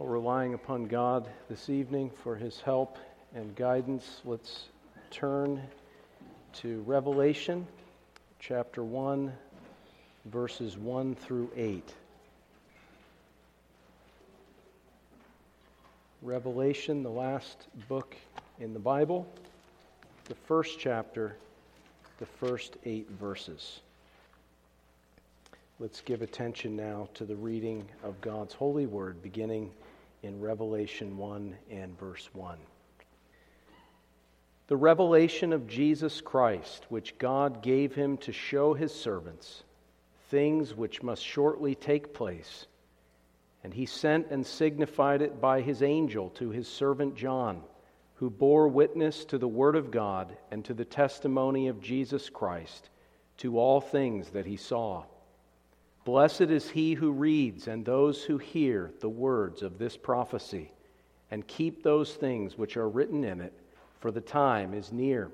Relying upon God this evening for his help and guidance, let's turn to Revelation chapter 1, verses 1 through 8. Revelation, the last book in the Bible, the first chapter, the first eight verses. Let's give attention now to the reading of God's holy word, beginning in Revelation 1 and verse 1. The revelation of Jesus Christ, which God gave him to show his servants, things which must shortly take place. And he sent and signified it by his angel to his servant John, who bore witness to the word of God and to the testimony of Jesus Christ, to all things that he saw. Blessed is he who reads and those who hear the words of this prophecy and keep those things which are written in it, for the time is near.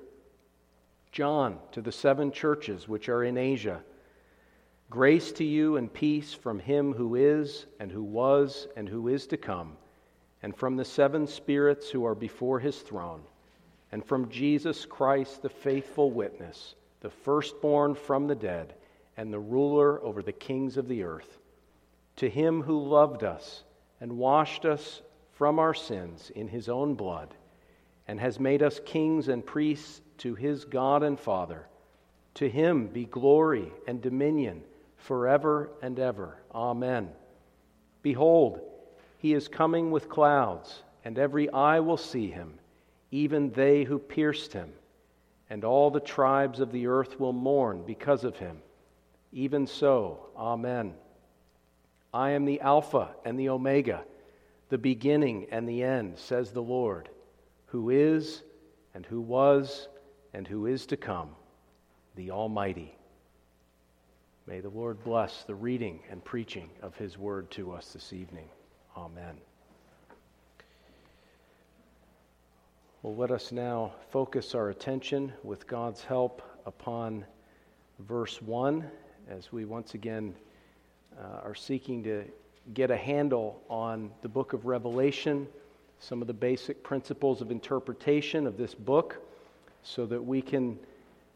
John, to the seven churches which are in Asia, grace to you and peace from him who is, and who was, and who is to come, and from the seven spirits who are before his throne, and from Jesus Christ, the faithful witness, the firstborn from the dead and the ruler over the kings of the earth. To him who loved us and washed us from our sins in his own blood, and has made us kings and priests to his God and Father, to him be glory and dominion forever and ever. Amen. Behold, he is coming with clouds, and every eye will see him, even they who pierced him, and all the tribes of the earth will mourn because of him. Even so, Amen. I am the Alpha and the Omega, the beginning and the end, says the Lord, who is, and who was, and who is to come, the Almighty. May the Lord bless the reading and preaching of His word to us this evening. Amen. Well, let us now focus our attention with God's help upon verse 1 as we once again uh, are seeking to get a handle on the book of Revelation, some of the basic principles of interpretation of this book, so that we can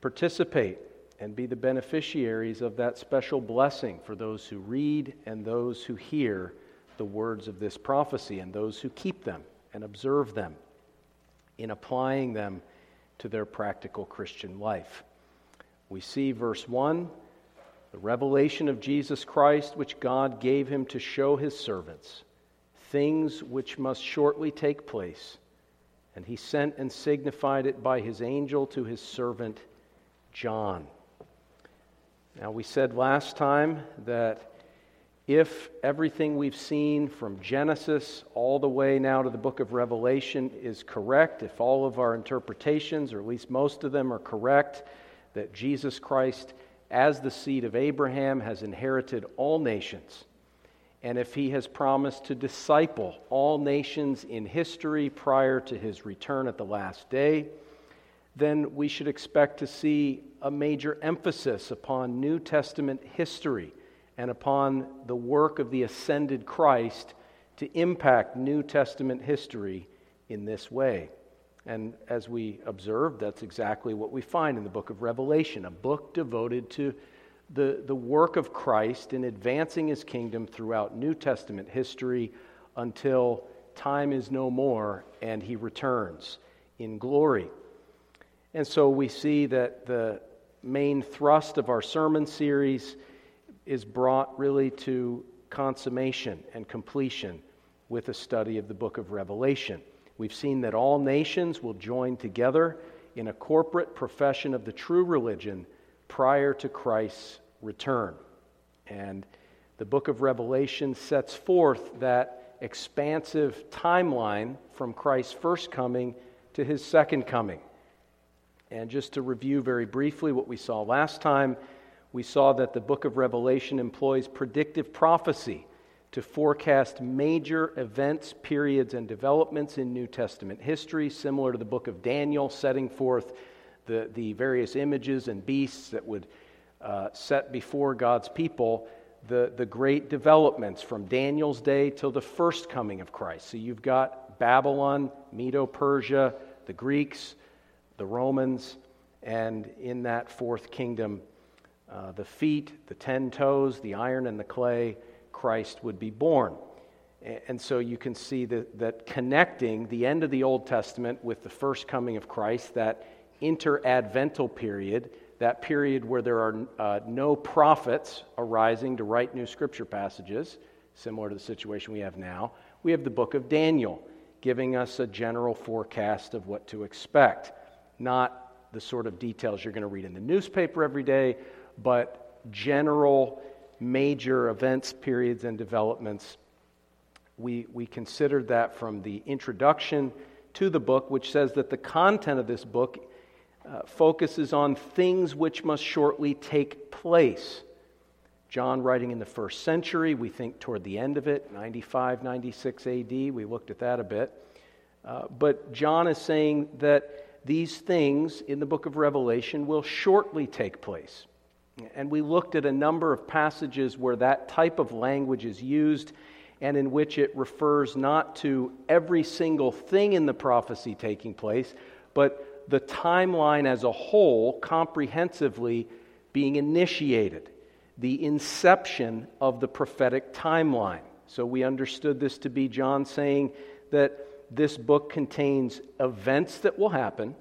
participate and be the beneficiaries of that special blessing for those who read and those who hear the words of this prophecy and those who keep them and observe them in applying them to their practical Christian life. We see verse 1 the revelation of Jesus Christ, which God gave him to show his servants, things which must shortly take place. And he sent and signified it by his angel to his servant John. Now, we said last time that if everything we've seen from Genesis all the way now to the book of Revelation is correct, if all of our interpretations, or at least most of them, are correct, that Jesus Christ as the seed of Abraham, has inherited all nations. And if he has promised to disciple all nations in history prior to his return at the last day, then we should expect to see a major emphasis upon New Testament history and upon the work of the ascended Christ to impact New Testament history in this way. And as we observed, that's exactly what we find in the book of Revelation a book devoted to the, the work of Christ in advancing his kingdom throughout New Testament history until time is no more and he returns in glory. And so we see that the main thrust of our sermon series is brought really to consummation and completion with a study of the book of Revelation. We've seen that all nations will join together in a corporate profession of the true religion prior to Christ's return. And the book of Revelation sets forth that expansive timeline from Christ's first coming to his second coming. And just to review very briefly what we saw last time, we saw that the book of Revelation employs predictive prophecy to forecast major events, periods, and developments in New Testament history, similar to the book of Daniel, setting forth the, the various images and beasts that would uh, set before God's people the, the great developments from Daniel's day till the first coming of Christ. So you've got Babylon, Medo Persia, the Greeks, the Romans, and in that fourth kingdom, uh, the feet, the ten toes, the iron, and the clay, Christ would be born. And so you can see that, that connecting the end of the Old Testament with the first coming of Christ, that interadvental period, that period where there are uh, no prophets arising to write new scripture passages, similar to the situation we have now, we have the book of Daniel giving us a general forecast of what to expect. Not the sort of details you're going to read in the newspaper every day, but general major events, periods, and developments. We, we considered that from the introduction to the book, which says that the content of this book uh, focuses on things which must shortly take place. John writing in the first century, we think toward the end of it, 95, 96 AD, we looked at that a bit. Uh, but John is saying that these things in the book of Revelation will shortly take place. And we looked at a number of passages where that type of language is used and in which it refers not to every single thing in the prophecy taking place, but the timeline as a whole comprehensively being initiated, the inception of the prophetic timeline. So we understood this to be John saying that this book contains events that will happen,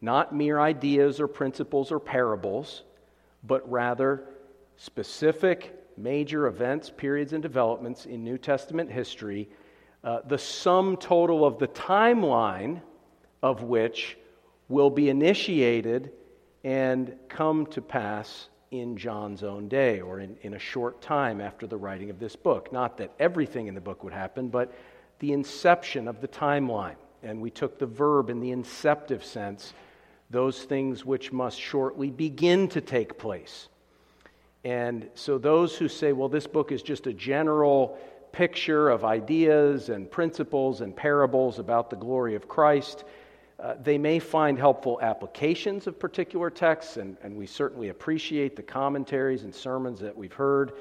not mere ideas or principles or parables, but rather specific major events, periods, and developments in New Testament history, uh, the sum total of the timeline of which will be initiated and come to pass in John's own day or in, in a short time after the writing of this book. Not that everything in the book would happen, but the inception of the timeline. And we took the verb in the inceptive sense, those things which must shortly begin to take place. And so, those who say, well, this book is just a general picture of ideas and principles and parables about the glory of Christ, uh, they may find helpful applications of particular texts, and, and we certainly appreciate the commentaries and sermons that we've heard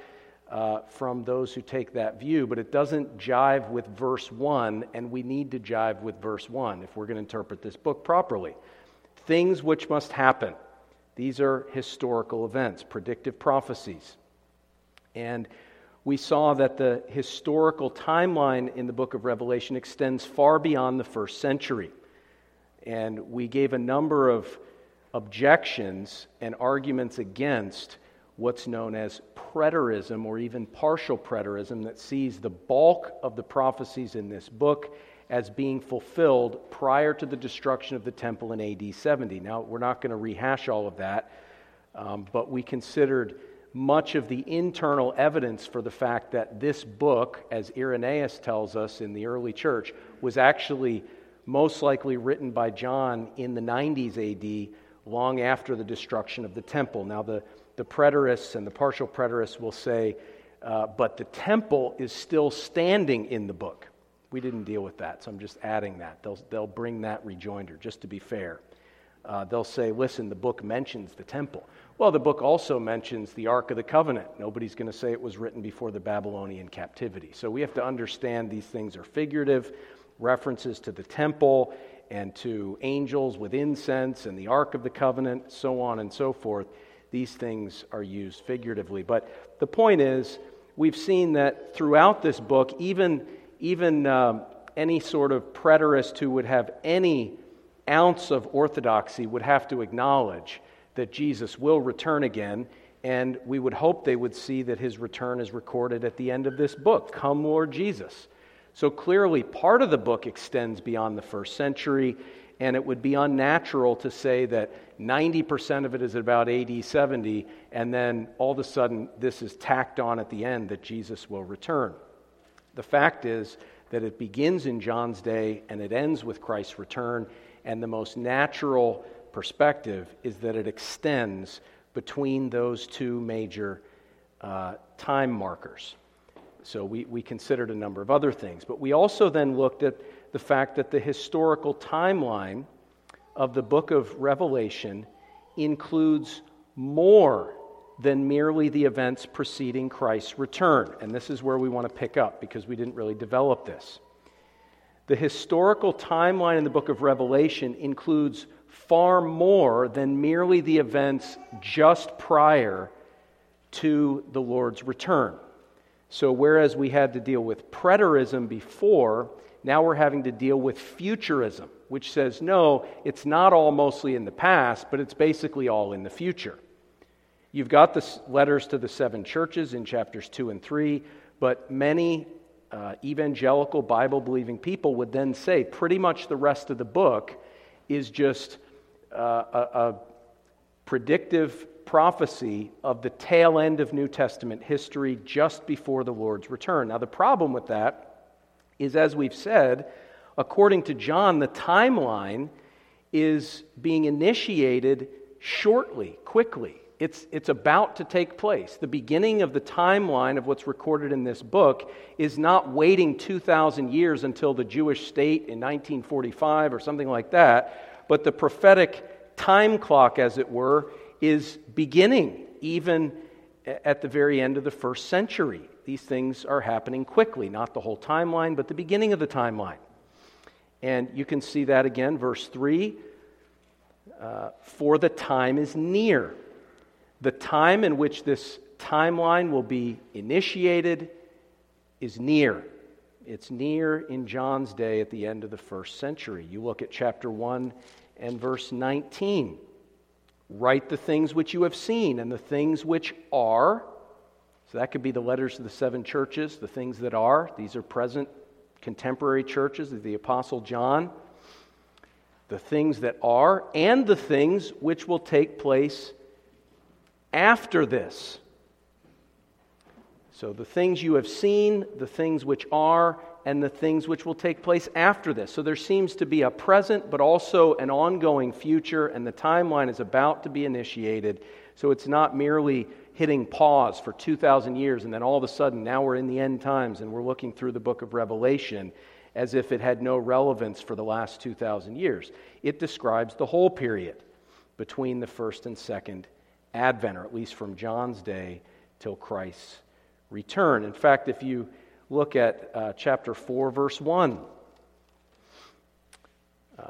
uh, from those who take that view, but it doesn't jive with verse 1, and we need to jive with verse 1 if we're going to interpret this book properly. Things which must happen. These are historical events, predictive prophecies. And we saw that the historical timeline in the book of Revelation extends far beyond the first century. And we gave a number of objections and arguments against what's known as preterism or even partial preterism that sees the bulk of the prophecies in this book as being fulfilled prior to the destruction of the temple in AD 70. Now, we're not going to rehash all of that, um, but we considered much of the internal evidence for the fact that this book, as Irenaeus tells us in the early church, was actually most likely written by John in the 90s AD, long after the destruction of the temple. Now, the, the preterists and the partial preterists will say, uh, but the temple is still standing in the book. We didn't deal with that, so I'm just adding that. They'll, they'll bring that rejoinder, just to be fair. Uh, they'll say, listen, the book mentions the temple. Well, the book also mentions the Ark of the Covenant. Nobody's going to say it was written before the Babylonian captivity. So we have to understand these things are figurative references to the temple and to angels with incense and the Ark of the Covenant, so on and so forth. These things are used figuratively. But the point is, we've seen that throughout this book, even, even um, any sort of preterist who would have any ounce of orthodoxy would have to acknowledge that Jesus will return again. And we would hope they would see that his return is recorded at the end of this book Come, Lord Jesus. So clearly, part of the book extends beyond the first century, and it would be unnatural to say that 90% of it is about AD 70, and then all of a sudden this is tacked on at the end that Jesus will return. The fact is that it begins in John's day and it ends with Christ's return, and the most natural perspective is that it extends between those two major uh, time markers. So we, we considered a number of other things. But we also then looked at the fact that the historical timeline of the book of Revelation includes more than merely the events preceding Christ's return. And this is where we want to pick up because we didn't really develop this. The historical timeline in the book of Revelation includes far more than merely the events just prior to the Lord's return. So, whereas we had to deal with preterism before, now we're having to deal with futurism, which says, no, it's not all mostly in the past, but it's basically all in the future. You've got the letters to the seven churches in chapters 2 and 3, but many uh, evangelical Bible believing people would then say pretty much the rest of the book is just uh, a, a predictive prophecy of the tail end of New Testament history just before the Lord's return. Now, the problem with that is, as we've said, according to John, the timeline is being initiated shortly, quickly. It's, it's about to take place. The beginning of the timeline of what's recorded in this book is not waiting 2,000 years until the Jewish state in 1945 or something like that, but the prophetic time clock, as it were, is beginning even at the very end of the first century. These things are happening quickly, not the whole timeline, but the beginning of the timeline. And you can see that again, verse 3 uh, For the time is near. The time in which this timeline will be initiated is near. It's near in John's day at the end of the first century. You look at chapter 1 and verse 19. Write the things which you have seen and the things which are. So that could be the letters to the seven churches, the things that are. These are present contemporary churches of the Apostle John. The things that are, and the things which will take place after this. So the things you have seen, the things which are, and the things which will take place after this. So there seems to be a present, but also an ongoing future, and the timeline is about to be initiated. So it's not merely hitting pause for 2,000 years, and then all of a sudden, now we're in the end times and we're looking through the book of Revelation as if it had no relevance for the last 2,000 years. It describes the whole period between the first and second advent, or at least from John's day till Christ's return. In fact, if you look at uh, chapter 4, verse 1. Uh,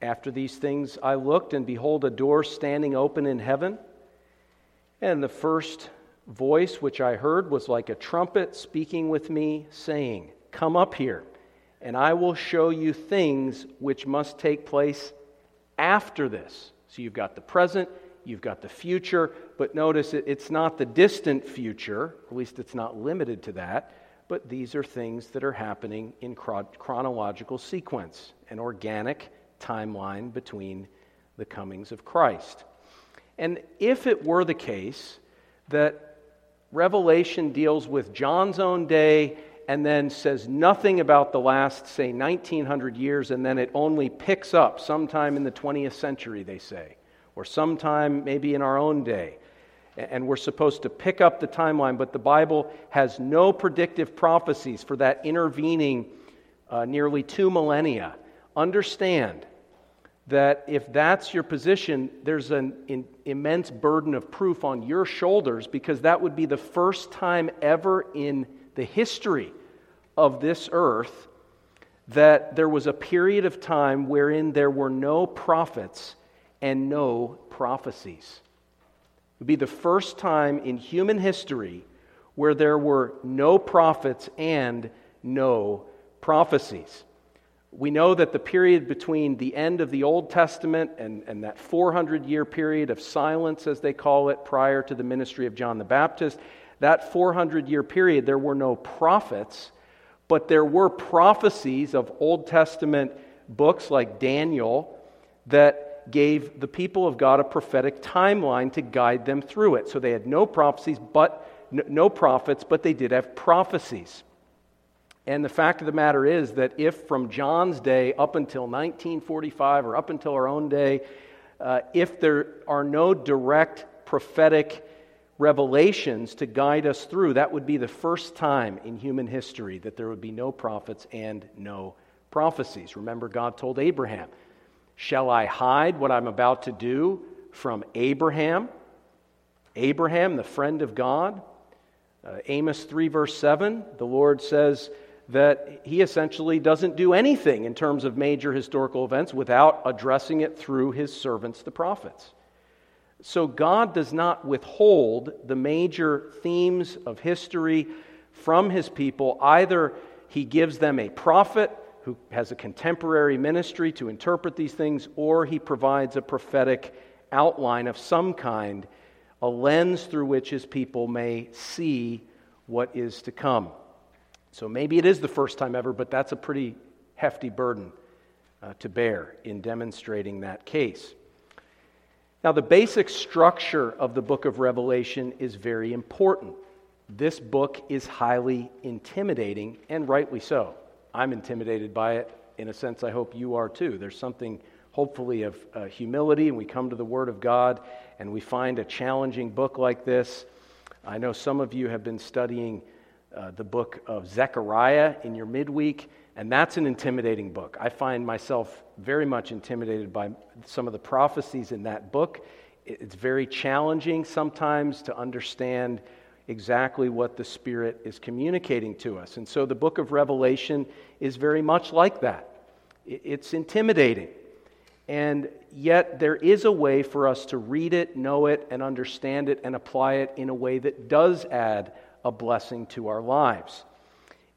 After these things I looked, and behold, a door standing open in heaven. And the first voice which I heard was like a trumpet speaking with me, saying, Come up here, and I will show you things which must take place after this. So you've got the present, you've got the future, but notice it's not the distant future, at least it's not limited to that, but these are things that are happening in chronological sequence, an organic timeline between the comings of Christ. And if it were the case that Revelation deals with John's own day and then says nothing about the last, say, 1900 years, and then it only picks up sometime in the 20th century, they say, or sometime maybe in our own day. And we're supposed to pick up the timeline, but the Bible has no predictive prophecies for that intervening uh, nearly two millennia. Understand that if that's your position, there's an in, immense burden of proof on your shoulders because that would be the first time ever in the history of this earth that there was a period of time wherein there were no prophets and no prophecies. It would be the first time in human history where there were no prophets and no prophecies. We know that the period between the end of the Old Testament and, and that 400 year period of silence, as they call it, prior to the ministry of John the Baptist, that 400 year period, there were no prophets, but there were prophecies of Old Testament books like Daniel that gave the people of God a prophetic timeline to guide them through it. So they had no prophecies, but no prophets, but they did have prophecies. And the fact of the matter is that if from John's day up until 1945 or up until our own day, uh, if there are no direct prophetic revelations to guide us through, that would be the first time in human history that there would be no prophets and no prophecies. Remember, God told Abraham, Shall I hide what I'm about to do from Abraham? Abraham, the friend of God. Uh, Amos 3, verse 7, the Lord says that he essentially doesn't do anything in terms of major historical events without addressing it through his servants, the prophets. So God does not withhold the major themes of history from his people. Either he gives them a prophet who has a contemporary ministry to interpret these things, or he provides a prophetic outline of some kind, a lens through which his people may see what is to come. So maybe it is the first time ever, but that's a pretty hefty burden uh, to bear in demonstrating that case. Now, the basic structure of the book of Revelation is very important. This book is highly intimidating, and rightly so. I'm intimidated by it. In a sense, I hope you are too. There's something, hopefully, of uh, humility, and we come to the Word of God and we find a challenging book like this. I know some of you have been studying uh, the book of Zechariah in your midweek, and that's an intimidating book. I find myself very much intimidated by some of the prophecies in that book. It's very challenging sometimes to understand exactly what the Spirit is communicating to us. And so the book of Revelation is very much like that. It's intimidating. And yet, there is a way for us to read it, know it, and understand it, and apply it in a way that does add a blessing to our lives.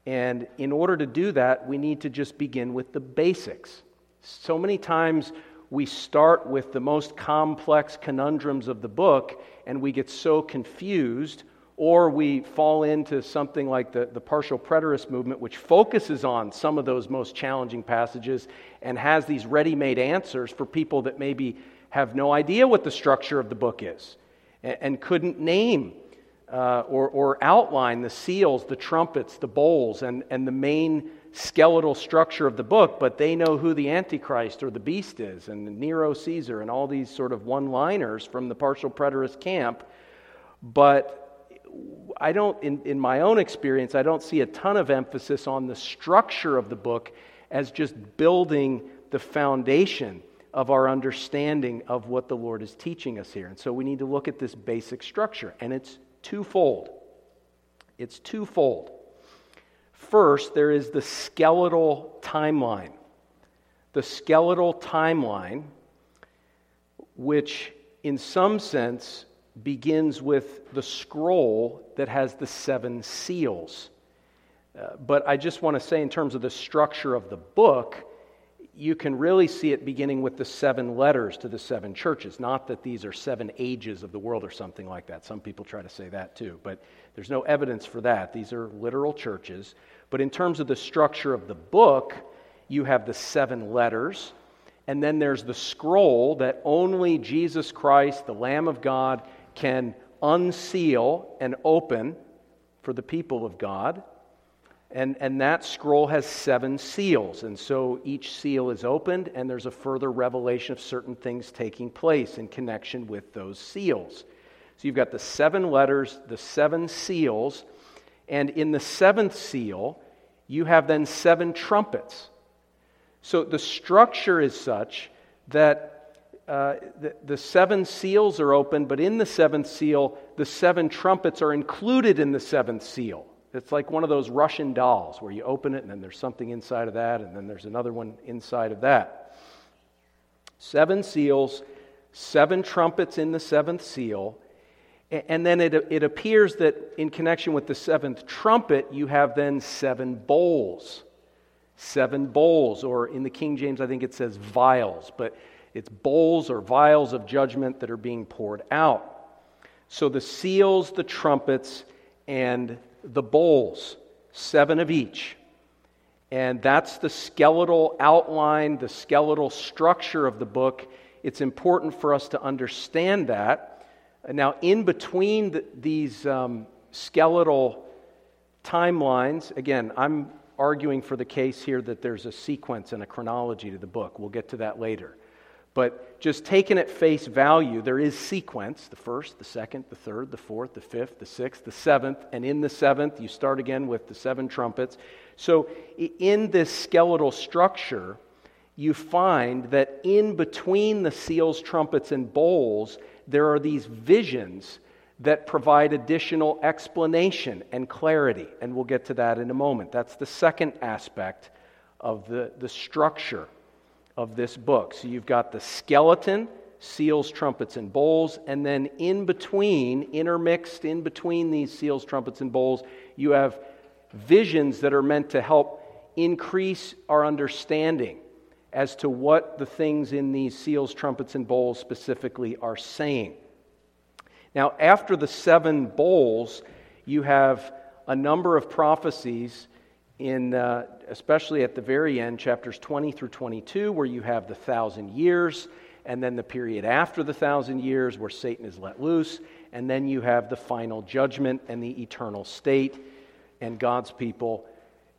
And in order to do that, we need to just begin with the basics. So many times we start with the most complex conundrums of the book and we get so confused, or we fall into something like the, the partial preterist movement, which focuses on some of those most challenging passages and has these ready made answers for people that maybe have no idea what the structure of the book is and, and couldn't name uh, or, or outline the seals, the trumpets, the bowls, and, and the main skeletal structure of the book, but they know who the Antichrist or the beast is, and Nero Caesar, and all these sort of one liners from the partial preterist camp. But I don't, in, in my own experience, I don't see a ton of emphasis on the structure of the book as just building the foundation of our understanding of what the Lord is teaching us here. And so we need to look at this basic structure, and it's twofold. It's twofold. First, there is the skeletal timeline. The skeletal timeline, which in some sense begins with the scroll that has the seven seals. Uh, but I just want to say, in terms of the structure of the book, you can really see it beginning with the seven letters to the seven churches. Not that these are seven ages of the world or something like that. Some people try to say that too, but there's no evidence for that. These are literal churches. But in terms of the structure of the book, you have the seven letters, and then there's the scroll that only Jesus Christ, the Lamb of God, can unseal and open for the people of God. And, and that scroll has seven seals. And so each seal is opened, and there's a further revelation of certain things taking place in connection with those seals. So you've got the seven letters, the seven seals, and in the seventh seal, you have then seven trumpets. So the structure is such that uh, the, the seven seals are open, but in the seventh seal, the seven trumpets are included in the seventh seal. It's like one of those Russian dolls where you open it and then there's something inside of that, and then there's another one inside of that. Seven seals, seven trumpets in the seventh seal. And then it, it appears that in connection with the seventh trumpet, you have then seven bowls. Seven bowls, or in the King James, I think it says vials, but it's bowls or vials of judgment that are being poured out. So the seals, the trumpets, and the bowls, seven of each. And that's the skeletal outline, the skeletal structure of the book. It's important for us to understand that. Now, in between the, these um, skeletal timelines, again, I'm arguing for the case here that there's a sequence and a chronology to the book. We'll get to that later. But just taken at face value, there is sequence the first, the second, the third, the fourth, the fifth, the sixth, the seventh. And in the seventh, you start again with the seven trumpets. So, in this skeletal structure, you find that in between the seals, trumpets, and bowls, there are these visions that provide additional explanation and clarity. And we'll get to that in a moment. That's the second aspect of the, the structure of this book. So you've got the skeleton, seals, trumpets, and bowls, and then in between, intermixed in between these seals, trumpets, and bowls, you have visions that are meant to help increase our understanding as to what the things in these seals, trumpets, and bowls specifically are saying. Now, after the seven bowls, you have a number of prophecies in, uh, especially at the very end, chapters 20 through 22, where you have the thousand years, and then the period after the thousand years, where Satan is let loose, and then you have the final judgment and the eternal state, and God's people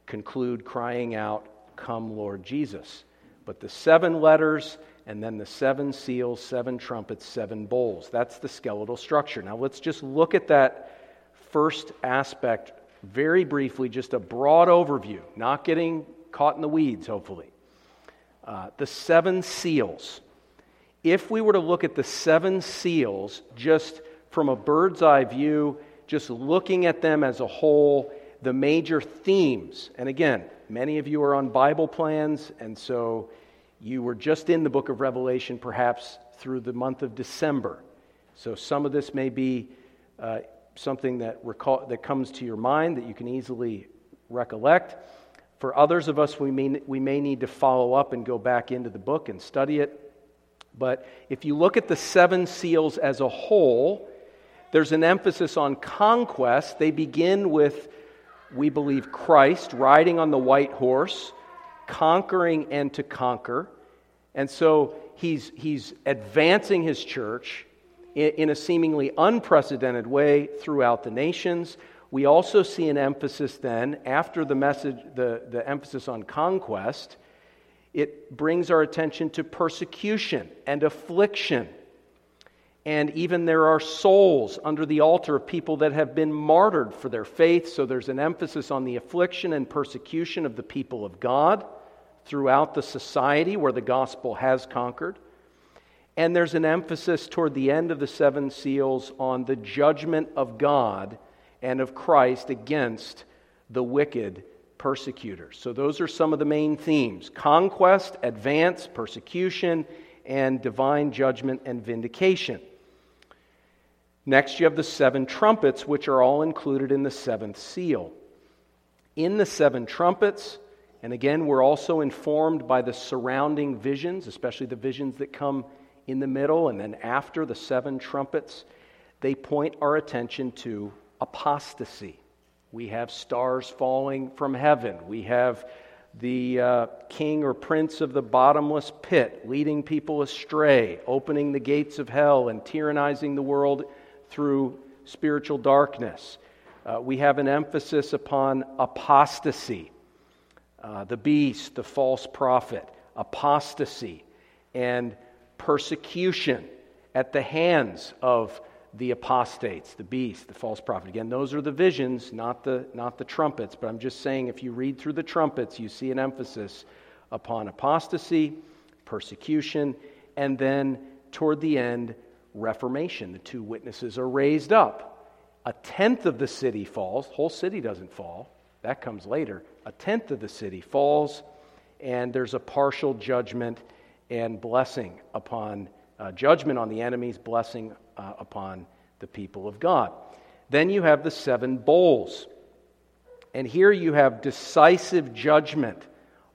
conclude crying out, Come, Lord Jesus. But the seven letters and then the seven seals, seven trumpets, seven bowls. That's the skeletal structure. Now let's just look at that first aspect very briefly, just a broad overview, not getting caught in the weeds, hopefully. Uh, the seven seals. If we were to look at the seven seals just from a bird's eye view, just looking at them as a whole, the major themes, and again, many of you are on Bible plans, and so you were just in the book of Revelation perhaps through the month of December. So some of this may be uh, something that, recall, that comes to your mind that you can easily recollect. For others of us, we may, we may need to follow up and go back into the book and study it. But if you look at the seven seals as a whole, there's an emphasis on conquest. They begin with, we believe, Christ riding on the white horse conquering and to conquer. And so he's, he's advancing his church in, a seemingly unprecedented way throughout the nations. We also see an emphasis then, after the message, the, the emphasis on conquest, it brings our attention to persecution and affliction. And even there are souls under the altar of people that have been martyred for their faith. So there's an emphasis on the affliction and persecution of the people of God throughout the society where the gospel has conquered. And there's an emphasis toward the end of the seven seals on the judgment of God and of Christ against the wicked persecutors. So, those are some of the main themes conquest, advance, persecution, and divine judgment and vindication. Next, you have the seven trumpets, which are all included in the seventh seal. In the seven trumpets, and again, we're also informed by the surrounding visions, especially the visions that come in the middle and then after the seven trumpets. They point our attention to apostasy. We have stars falling from heaven. We have the uh, king or prince of the bottomless pit leading people astray, opening the gates of hell and tyrannizing the world through spiritual darkness. Uh, we have an emphasis upon apostasy uh, the beast, the false prophet, apostasy, and persecution at the hands of the apostates, the beast, the false prophet. Again, those are the visions, not the, not the trumpets. But I'm just saying, if you read through the trumpets, you see an emphasis upon apostasy, persecution, and then toward the end, reformation. The two witnesses are raised up. A tenth of the city falls, whole city doesn't fall. That comes later. A tenth of the city falls, and there's a partial judgment and blessing upon uh, judgment on the enemies, blessing uh, upon the people of God. Then you have the seven bowls. And here you have decisive judgment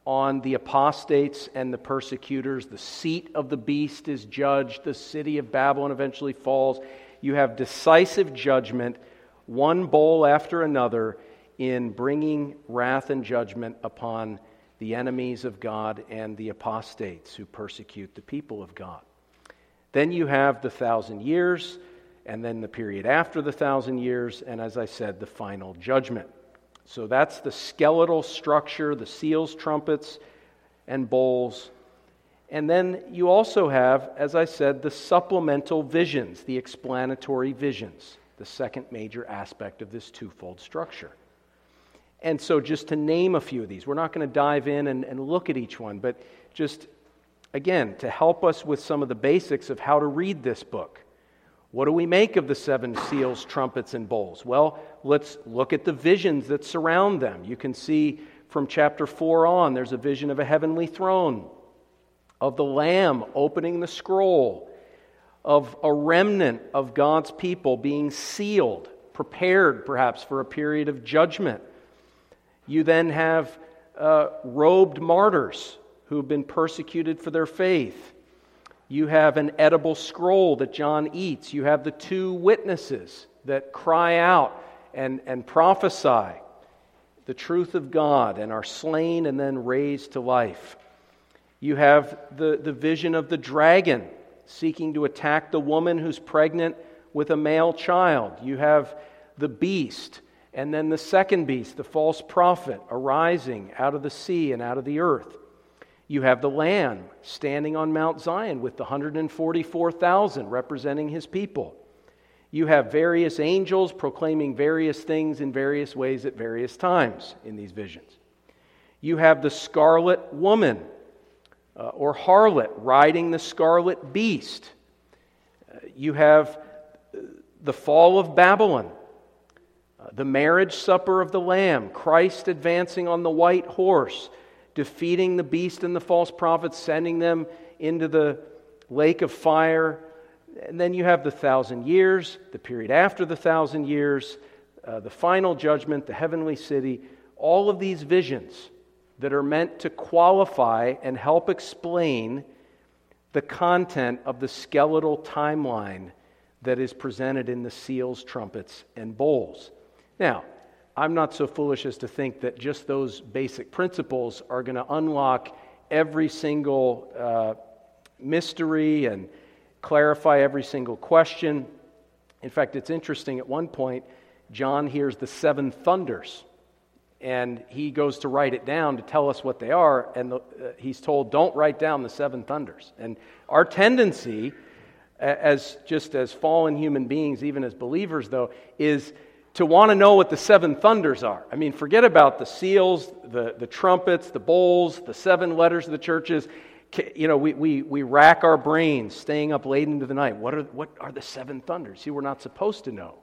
on the apostates and the persecutors. The seat of the beast is judged. The city of Babylon eventually falls. You have decisive judgment, one bowl after another, in bringing wrath and judgment upon the enemies of God and the apostates who persecute the people of God. Then you have the thousand years, and then the period after the thousand years, and as I said, the final judgment. So that's the skeletal structure, the seals, trumpets, and bowls. And then you also have, as I said, the supplemental visions, the explanatory visions, the second major aspect of this twofold structure. And so, just to name a few of these, we're not going to dive in and, and look at each one, but just again, to help us with some of the basics of how to read this book. What do we make of the seven seals, trumpets, and bowls? Well, let's look at the visions that surround them. You can see from chapter 4 on, there's a vision of a heavenly throne, of the Lamb opening the scroll, of a remnant of God's people being sealed, prepared perhaps for a period of judgment. You then have uh, robed martyrs who've been persecuted for their faith. You have an edible scroll that John eats. You have the two witnesses that cry out and, and prophesy the truth of God and are slain and then raised to life. You have the, the vision of the dragon seeking to attack the woman who's pregnant with a male child. You have the beast, and then the second beast, the false prophet, arising out of the sea and out of the earth. You have the Lamb standing on Mount Zion with the 144,000 representing his people. You have various angels proclaiming various things in various ways at various times in these visions. You have the scarlet woman uh, or harlot riding the scarlet beast. Uh, you have the fall of Babylon, the marriage supper of the Lamb, Christ advancing on the white horse, defeating the beast and the false prophets, sending them into the lake of fire. And then you have the thousand years, the period after the thousand years, uh, the final judgment, the heavenly city, all of these visions that are meant to qualify and help explain the content of the skeletal timeline that is presented in the seals, trumpets, and bowls. Now, I'm not so foolish as to think that just those basic principles are going to unlock every single uh, mystery and clarify every single question. In fact, it's interesting, at one point, John hears the seven thunders and he goes to write it down to tell us what they are and the, uh, he's told don't write down the seven thunders and our tendency as just as fallen human beings even as believers though is to want to know what the seven thunders are. I mean forget about the seals the, the trumpets the bowls the seven letters of the churches. You know we, we, we rack our brains staying up late into the night. What are, what are the seven thunders? See we're not supposed to know.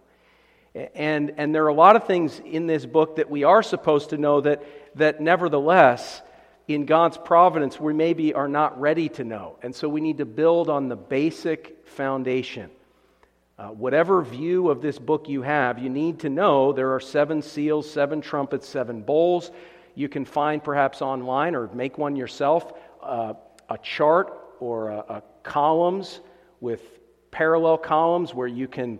And, and there are a lot of things in this book that we are supposed to know that, that nevertheless, in God's providence, we maybe are not ready to know. And so we need to build on the basic foundation. Uh, whatever view of this book you have, you need to know there are seven seals, seven trumpets, seven bowls. You can find perhaps online or make one yourself uh, a chart or a, a columns with parallel columns where you can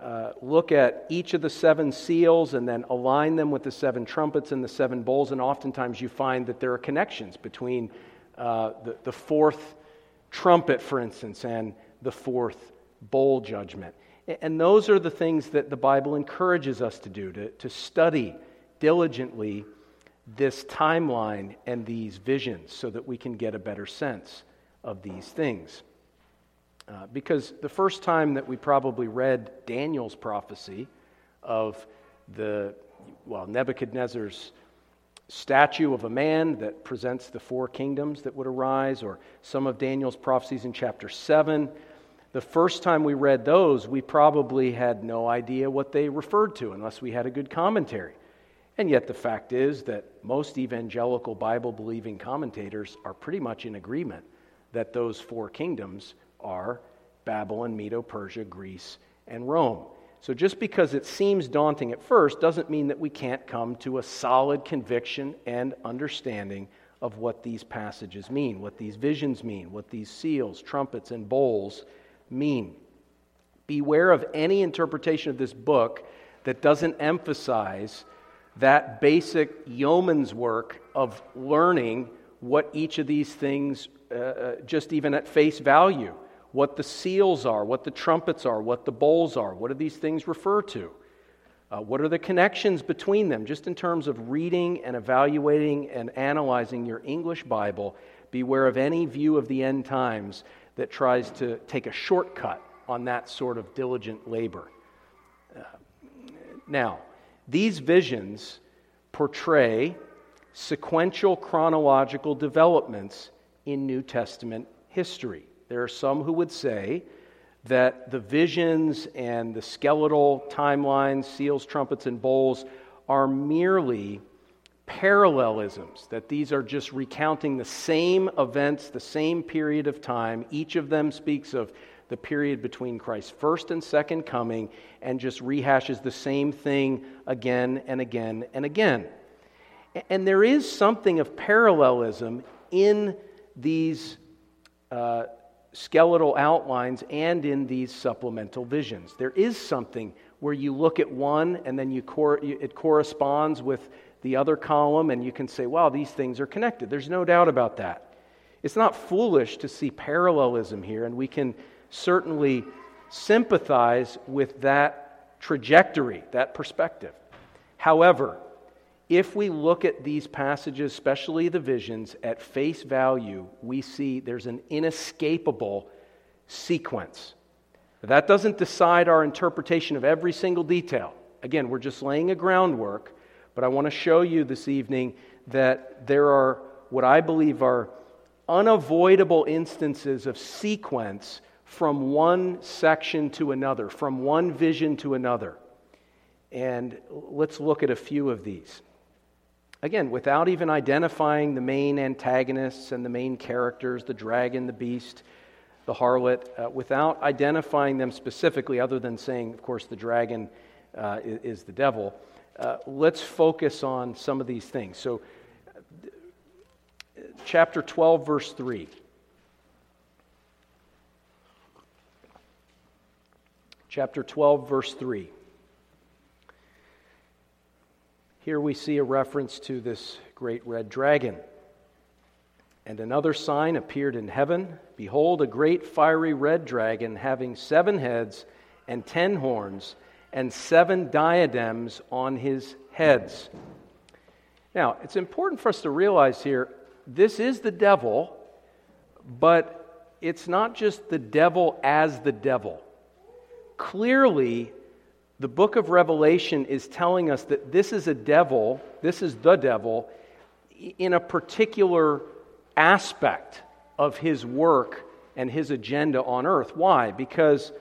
uh, look at each of the seven seals and then align them with the seven trumpets and the seven bowls, and oftentimes you find that there are connections between uh, the, the fourth trumpet, for instance, and the fourth bowl judgment. And those are the things that the Bible encourages us to do, to, to study diligently this timeline and these visions so that we can get a better sense of these things. Uh, because the first time that we probably read Daniel's prophecy of the, well, Nebuchadnezzar's statue of a man that presents the four kingdoms that would arise, or some of Daniel's prophecies in chapter 7, the first time we read those, we probably had no idea what they referred to unless we had a good commentary. And yet, the fact is that most evangelical Bible believing commentators are pretty much in agreement that those four kingdoms are Babylon, Medo Persia, Greece, and Rome. So just because it seems daunting at first doesn't mean that we can't come to a solid conviction and understanding of what these passages mean, what these visions mean, what these seals, trumpets, and bowls mean. Beware of any interpretation of this book that doesn't emphasize that basic yeoman's work of learning what each of these things, uh, uh just even at face value, what the seals are, what the trumpets are, what the bowls are. What do these things refer to? Uh, what are the connections between them? Just in terms of reading and evaluating and analyzing your English Bible, beware of any view of the end times that tries to take a shortcut on that sort of diligent labor. Uh, now, these visions portray sequential chronological developments in New Testament history. There are some who would say that the visions and the skeletal timelines, seals, trumpets, and bowls, are merely parallelisms, that these are just recounting the same events, the same period of time. Each of them speaks of the period between Christ's first and second coming and just rehashes the same thing again and again and again. And there is something of parallelism in these uh, skeletal outlines and in these supplemental visions. There is something where you look at one and then you cor- it corresponds with the other column, and you can say, wow, these things are connected. There's no doubt about that. It's not foolish to see parallelism here, and we can certainly sympathize with that trajectory, that perspective. However, if we look at these passages, especially the visions, at face value, we see there's an inescapable sequence. That doesn't decide our interpretation of every single detail. Again, we're just laying a groundwork, but I want to show you this evening that there are what I believe are unavoidable instances of sequence from one section to another, from one vision to another. And let's look at a few of these. Again, without even identifying the main antagonists and the main characters, the dragon, the beast, the harlot, uh, without identifying them specifically, other than saying, of course, the dragon uh, is, is, the devil, uh, let's focus on some of these things. So, chapter 12, verse 3. chapter 12, verse 3. Here we see a reference to this great red dragon. And another sign appeared in heaven Behold, a great fiery red dragon having seven heads and ten horns and seven diadems on his heads. Now, it's important for us to realize here this is the devil, but it's not just the devil as the devil clearly, the book of Revelation is telling us that this is a devil, this is the devil, in a particular aspect of his work and his agenda on earth. Why? Because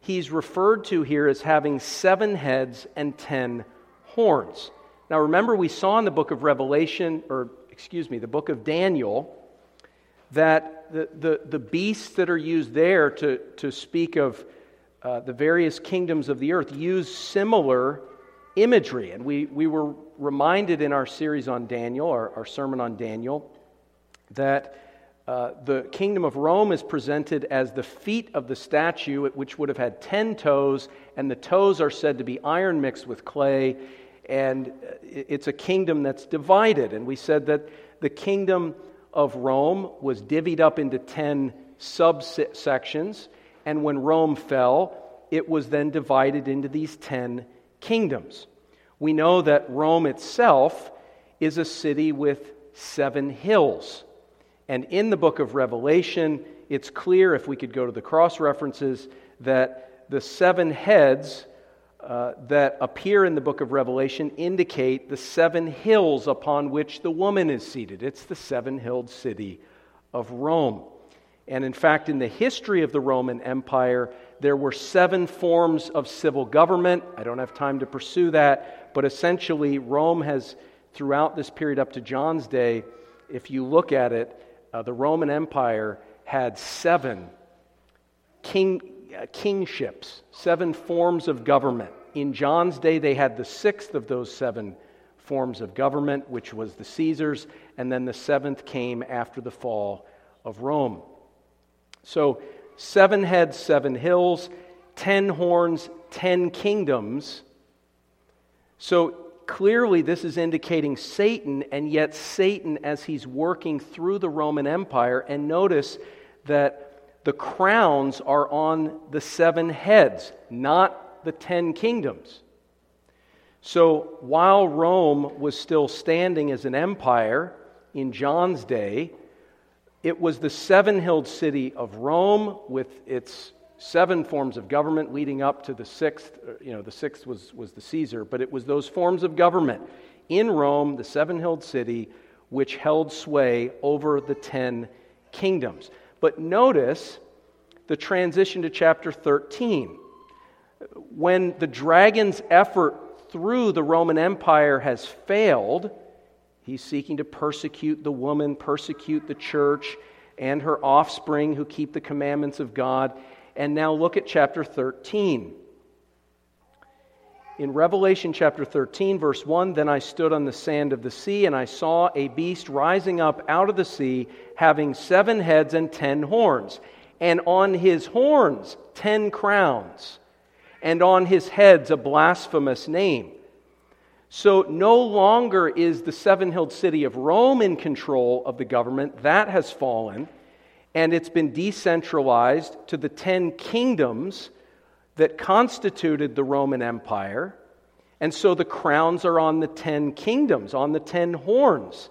he's referred to here as having seven heads and ten horns. Now, remember, we saw in the book of Revelation, or excuse me, the book of Daniel, that the, the, the beasts that are used there to, to speak of uh, the various kingdoms of the earth use similar imagery. And we, we were reminded in our series on Daniel, our, our sermon on Daniel, that uh, the kingdom of Rome is presented as the feet of the statue, which would have had 10 toes, and the toes are said to be iron mixed with clay. And uh, it's a kingdom that's divided. And we said that the kingdom of Rome was divvied up into 10 subsections. And when Rome fell, it was then divided into these 10 kingdoms. We know that Rome itself is a city with seven hills. And in the book of Revelation, it's clear, if we could go to the cross references, that the seven heads uh, that appear in the book of Revelation indicate the seven hills upon which the woman is seated. It's the seven hilled city of Rome. And in fact, in the history of the Roman Empire, there were seven forms of civil government. I don't have time to pursue that, but essentially, Rome has, throughout this period up to John's day, if you look at it, uh, the Roman Empire had seven king, uh, kingships, seven forms of government. In John's day, they had the sixth of those seven forms of government, which was the Caesars, and then the seventh came after the fall of Rome. So, seven heads, seven hills, ten horns, ten kingdoms. So, clearly, this is indicating Satan, and yet Satan as he's working through the Roman Empire. And notice that the crowns are on the seven heads, not the ten kingdoms. So, while Rome was still standing as an empire in John's day, it was the seven hilled city of Rome with its seven forms of government leading up to the sixth. Uh, you know, the sixth was, was the Caesar, but it was those forms of government in Rome, the seven hilled city, which held sway over the ten kingdoms. But notice the transition to chapter 13. When the dragon's effort through the Roman Empire has failed, he's seeking to persecute the woman, persecute the church and her offspring who keep the commandments of God. And now look at chapter 13. In Revelation chapter 13, verse 1, then I stood on the sand of the sea, and I saw a beast rising up out of the sea, having seven heads and ten horns, and on his horns ten crowns, and on his heads a blasphemous name. So no longer is the seven hilled city of Rome in control of the government, that has fallen, and it's been decentralized to the ten kingdoms that constituted the Roman Empire. And so the crowns are on the ten kingdoms, on the ten horns.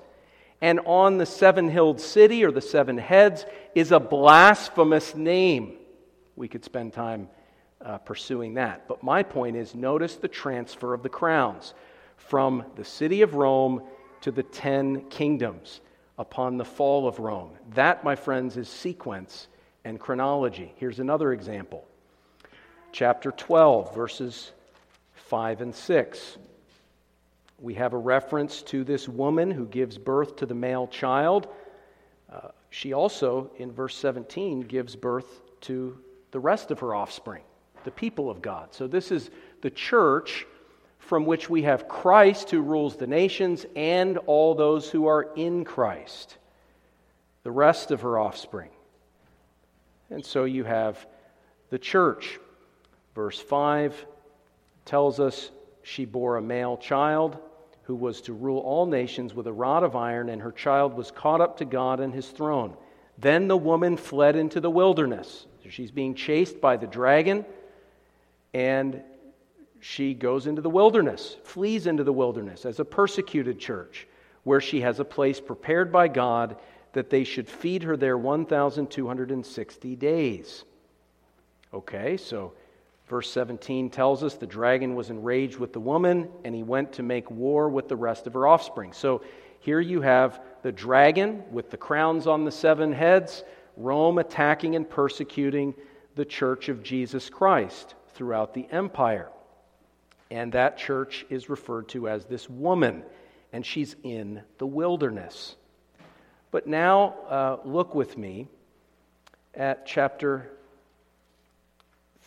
And on the seven hilled city or the seven heads is a blasphemous name. We could spend time uh, pursuing that. But my point is notice the transfer of the crowns from the city of Rome to the ten kingdoms upon the fall of Rome. That, my friends, is sequence and chronology. Here's another example chapter 12, verses 5 and 6. We have a reference to this woman who gives birth to the male child. Uh, she also, in verse 17, gives birth to the rest of her offspring, the people of God. So, this is the church from which we have Christ who rules the nations and all those who are in Christ, the rest of her offspring. And so you have the church. Verse 5 tells us she bore a male child who was to rule all nations with a rod of iron, and her child was caught up to God and his throne. Then the woman fled into the wilderness. She's being chased by the dragon, and she goes into the wilderness, flees into the wilderness as a persecuted church, where she has a place prepared by God that they should feed her there 1,260 days. Okay, so Verse 17 tells us the dragon was enraged with the woman, and he went to make war with the rest of her offspring. So here you have the dragon with the crowns on the seven heads, Rome attacking and persecuting the church of Jesus Christ throughout the empire. And that church is referred to as this woman, and she's in the wilderness. But now uh, look with me at chapter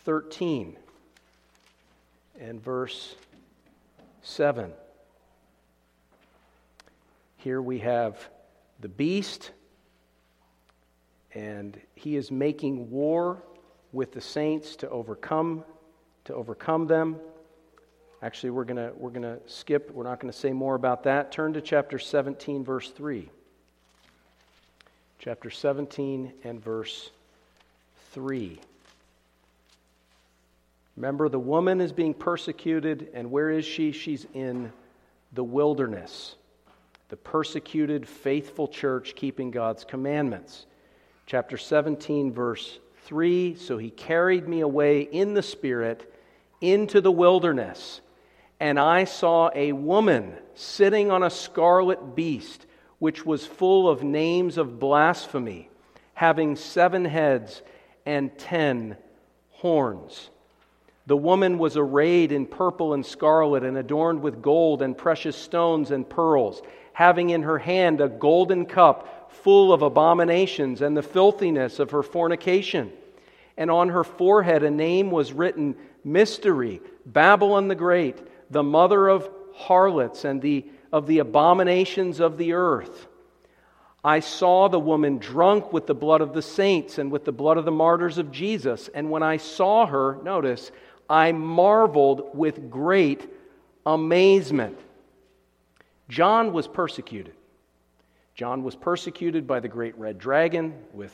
13 and verse 7. Here we have the beast, and he is making war with the saints to overcome to overcome them. Actually, we're going we're going to skip. We're not going to say more about that. Turn to chapter 17 verse 3. Chapter 17 and verse 3. Remember, the woman is being persecuted, and where is she? She's in the wilderness. The persecuted, faithful church keeping God's commandments. Chapter 17, verse 3 So he carried me away in the Spirit into the wilderness, and I saw a woman sitting on a scarlet beast, which was full of names of blasphemy, having seven heads and ten horns. The woman was arrayed in purple and scarlet and adorned with gold and precious stones and pearls, having in her hand a golden cup full of abominations and the filthiness of her fornication. And on her forehead a name was written Mystery, Babylon the Great, the mother of harlots and the, of the abominations of the earth. I saw the woman drunk with the blood of the saints and with the blood of the martyrs of Jesus. And when I saw her, notice, I marveled with great amazement. John was persecuted. John was persecuted by the great red dragon with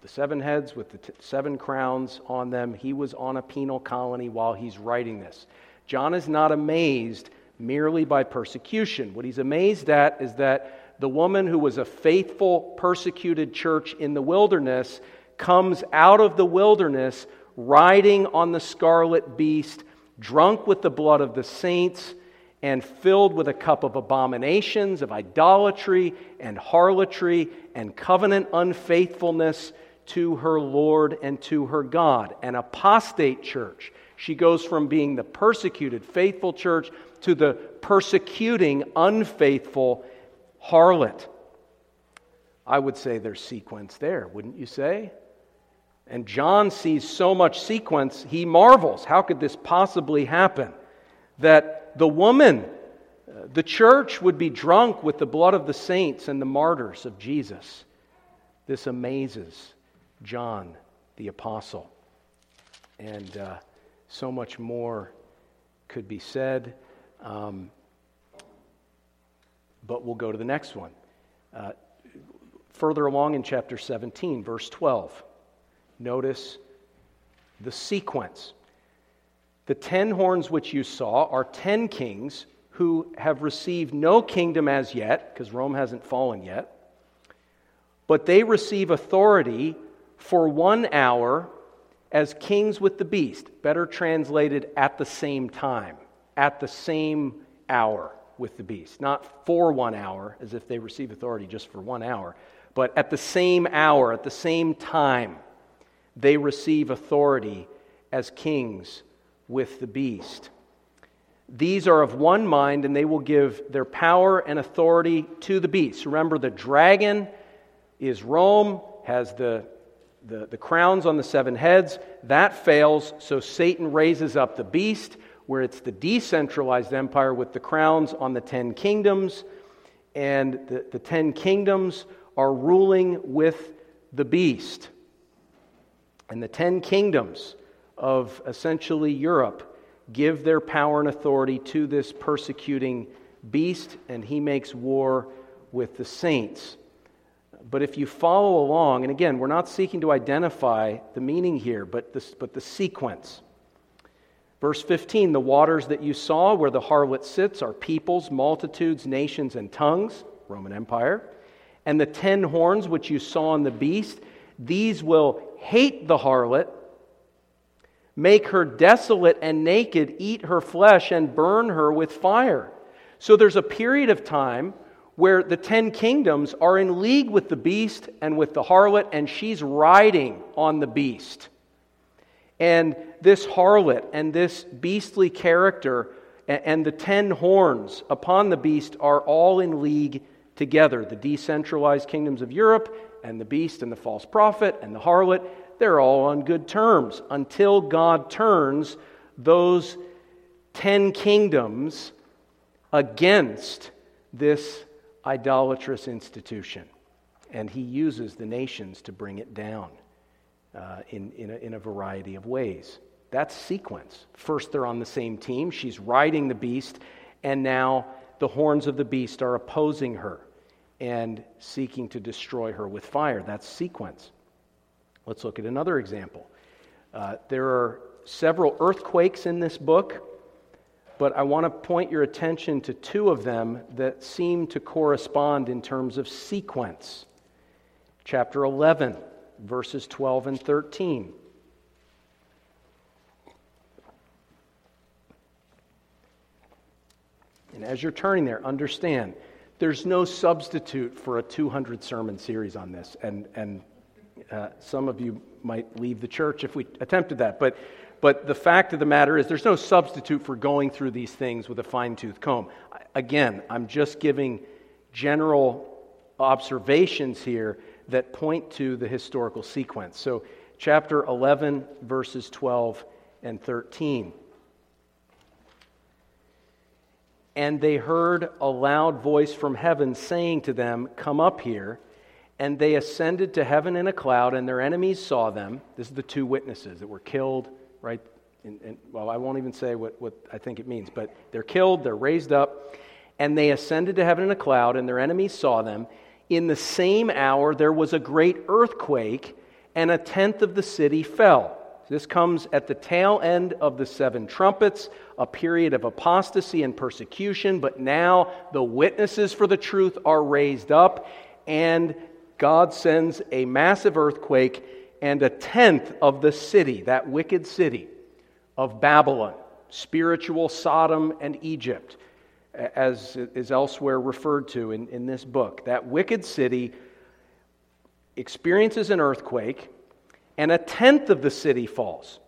the seven heads, with the t- seven crowns on them. He was on a penal colony while he's writing this. John is not amazed merely by persecution. What he's amazed at is that the woman who was a faithful, persecuted church in the wilderness comes out of the wilderness riding on the scarlet beast, drunk with the blood of the saints, and filled with a cup of abominations, of idolatry and harlotry and covenant unfaithfulness to her Lord and to her God. An apostate church. She goes from being the persecuted, faithful church to the persecuting, unfaithful harlot. I would say there's sequence there, wouldn't you say? And John sees so much sequence, he marvels. How could this possibly happen? That the woman, uh, the church, would be drunk with the blood of the saints and the martyrs of Jesus. This amazes John the Apostle. And uh, so much more could be said. Um, but we'll go to the next one. Uh, further along in chapter 17, verse 12, notice the sequence. The ten horns which you saw are ten kings who have received no kingdom as yet, because Rome hasn't fallen yet, but they receive authority for one hour as kings with the beast. Better translated, at the same time, at the same hour with the beast. Not for one hour, as if they receive authority just for one hour, but at the same hour, at the same time, they receive authority as kings with the beast. These are of one mind, and they will give their power and authority to the beast. Remember, the dragon is Rome, has the the, the crowns on the seven heads. That fails, so Satan raises up the beast, where it's the decentralized empire with the crowns on the ten kingdoms. And the, the ten kingdoms are ruling with the beast. And the ten kingdoms of essentially Europe give their power and authority to this persecuting beast, and he makes war with the saints. But if you follow along, and again, we're not seeking to identify the meaning here, but, but the sequence. Verse 15 The waters that you saw where the harlot sits are peoples, multitudes, nations, and tongues, Roman Empire. And the ten horns which you saw on the beast, these will hate the harlot, make her desolate and naked, eat her flesh, and burn her with fire. So there's a period of time where the ten kingdoms are in league with the beast and with the harlot, and she's riding on the beast. And this harlot and this beastly character and the ten horns upon the beast are all in league together. The decentralized kingdoms of Europe and the beast and the false prophet and the harlot, they're all on good terms until God turns those ten kingdoms against this idolatrous institution. And he uses the nations to bring it down uh, in, in a, in a variety of ways. That's sequence. First, they're on the same team. She's riding the beast, and now the horns of the beast are opposing her and seeking to destroy her with fire. That's sequence. Let's look at another example. Uh, there are several earthquakes in this book but I want to point your attention to two of them that seem to correspond in terms of sequence. Chapter 11, verses 12 and 13. And as you're turning there, understand there's no substitute for a 200 sermon series on this. And, and uh, some of you might leave the church if we attempted that. But but the fact of the matter is, there's no substitute for going through these things with a fine tooth comb. Again, I'm just giving general observations here that point to the historical sequence. So, chapter 11, verses 12 and 13. And they heard a loud voice from heaven saying to them, Come up here. And they ascended to heaven in a cloud, and their enemies saw them. This is the two witnesses that were killed right? And, and, well, I won't even say what, what I think it means, but they're killed, they're raised up, and they ascended to heaven in a cloud, and their enemies saw them. In the same hour, there was a great earthquake, and a tenth of the city fell. This comes at the tail end of the seven trumpets, a period of apostasy and persecution, but now the witnesses for the truth are raised up, and God sends a massive earthquake and a tenth of the city, that wicked city of Babylon, spiritual Sodom and Egypt, as is elsewhere referred to in, in this book. That wicked city experiences an earthquake, and a tenth of the city falls.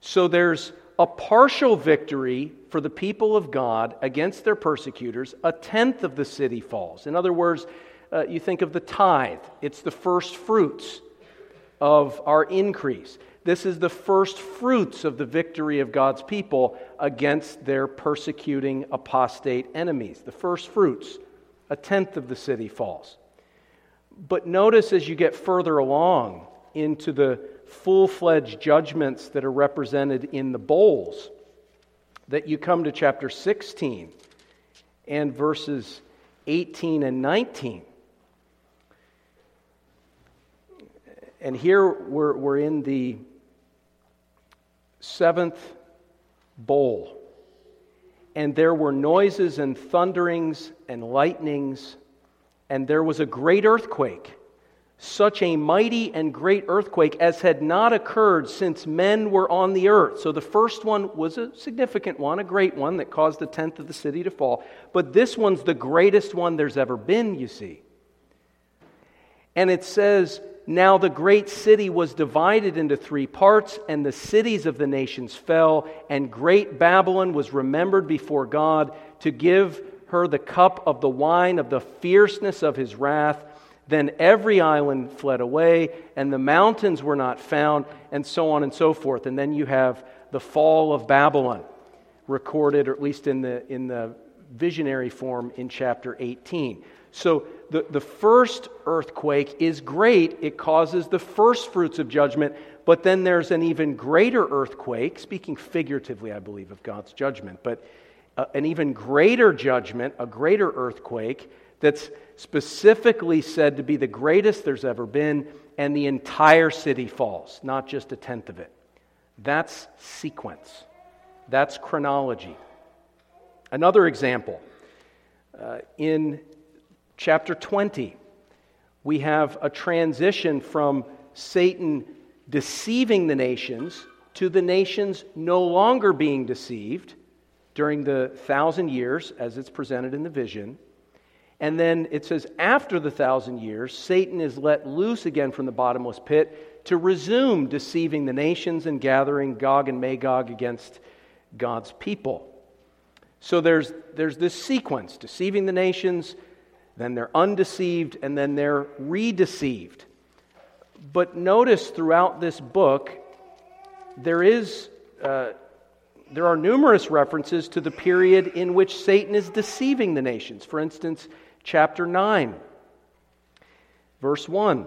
So there's a partial victory for the people of God against their persecutors. A tenth of the city falls. In other words, uh, you think of the tithe, it's the first fruits of our increase. This is the first fruits of the victory of God's people against their persecuting apostate enemies. The first fruits. A tenth of the city falls. But notice as you get further along into the full fledged judgments that are represented in the bowls that you come to chapter 16 and verses 18 and 19. And here we're, we're in the seventh bowl. And there were noises and thunderings and lightnings, and there was a great earthquake such a mighty and great earthquake as had not occurred since men were on the earth. So the first one was a significant one, a great one that caused the tenth of the city to fall. But this one's the greatest one there's ever been, you see. And it says, Now the great city was divided into three parts, and the cities of the nations fell, and great Babylon was remembered before God to give her the cup of the wine of the fierceness of his wrath then every island fled away, and the mountains were not found, and so on and so forth. And then you have the fall of Babylon recorded, or at least in the, in the visionary form, in chapter 18. So the, the first earthquake is great. It causes the first fruits of judgment, but then there's an even greater earthquake, speaking figuratively, I believe, of God's judgment, but uh, an even greater judgment, a greater earthquake that's specifically said to be the greatest there's ever been, and the entire city falls, not just a tenth of it. That's sequence, that's chronology. Another example uh, in chapter 20, we have a transition from Satan deceiving the nations to the nations no longer being deceived during the thousand years as it's presented in the vision. And then it says, after the thousand years, Satan is let loose again from the bottomless pit to resume deceiving the nations and gathering Gog and Magog against God's people. So there's, there's this sequence deceiving the nations, then they're undeceived, and then they're redeceived. But notice throughout this book, there is. Uh, there are numerous references to the period in which Satan is deceiving the nations. For instance, chapter 9, verse 1.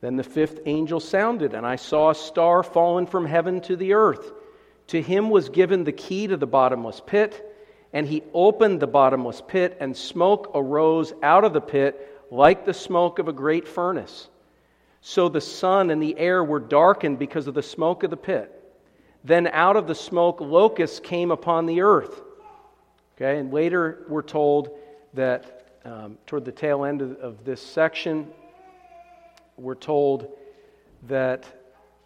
Then the fifth angel sounded, and I saw a star fallen from heaven to the earth. To him was given the key to the bottomless pit, and he opened the bottomless pit, and smoke arose out of the pit like the smoke of a great furnace. So the sun and the air were darkened because of the smoke of the pit. Then out of the smoke, locusts came upon the earth. Okay, and later we're told that um, toward the tail end of, of this section, we're told that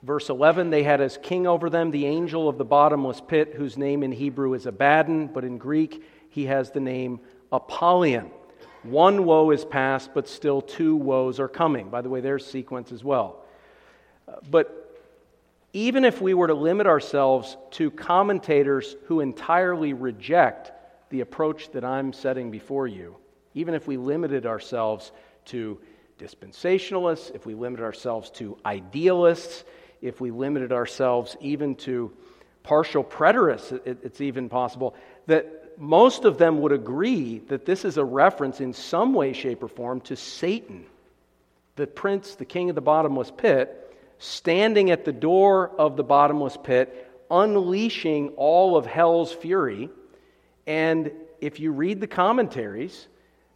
verse 11 they had as king over them. The angel of the bottomless pit whose name in hebrew is abaddon but in greek he has the name apollyon. One woe is past but still two woes are coming. By the way there's sequence as well. But even if we were to limit ourselves to commentators who entirely reject the approach that I'm setting before you, even if we limited ourselves to dispensationalists, if we limited ourselves to idealists, if we limited ourselves even to partial preterists, it's even possible that most of them would agree that this is a reference in some way, shape, or form to Satan, the prince, the king of the bottomless pit, standing at the door of the bottomless pit, unleashing all of hell's fury and if you read the commentaries,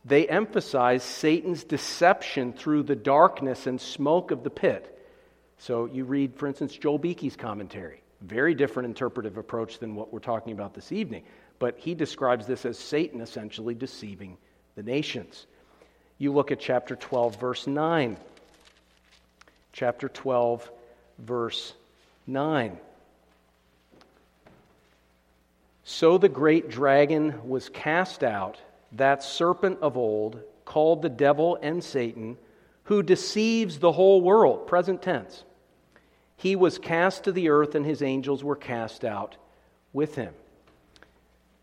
they emphasize Satan's deception through the darkness and smoke of the pit. So you read, for instance, Joel Beeke's commentary. Very different interpretive approach than what we're talking about this evening. But he describes this as Satan essentially deceiving the nations. You look at chapter 12, verse 9. Chapter 12, verse 9. So the great dragon was cast out, that serpent of old, called the devil and Satan, who deceives the whole world. Present tense. He was cast to the earth, and his angels were cast out with him.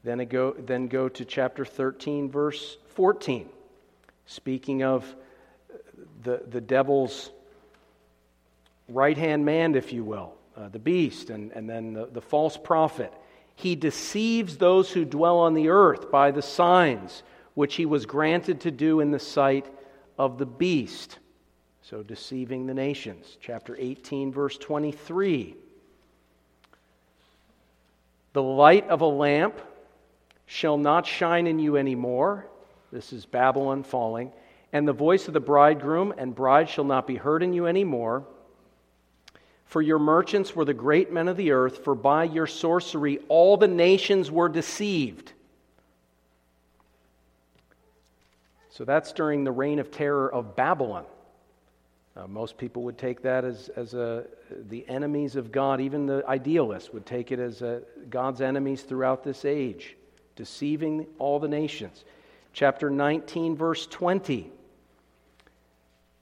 Then go, then go to chapter 13, verse 14. Speaking of the, the devil's right hand man, if you will, uh, the beast, and, and then the, the false prophet. He deceives those who dwell on the earth by the signs which he was granted to do in the sight of the beast. So, deceiving the nations. Chapter 18, verse 23. The light of a lamp shall not shine in you anymore. This is Babylon falling. And the voice of the bridegroom and bride shall not be heard in you anymore. For your merchants were the great men of the earth, for by your sorcery all the nations were deceived. So that's during the reign of terror of Babylon. Uh, most people would take that as, as a, the enemies of God. Even the idealists would take it as a, God's enemies throughout this age, deceiving all the nations. Chapter 19, verse 20.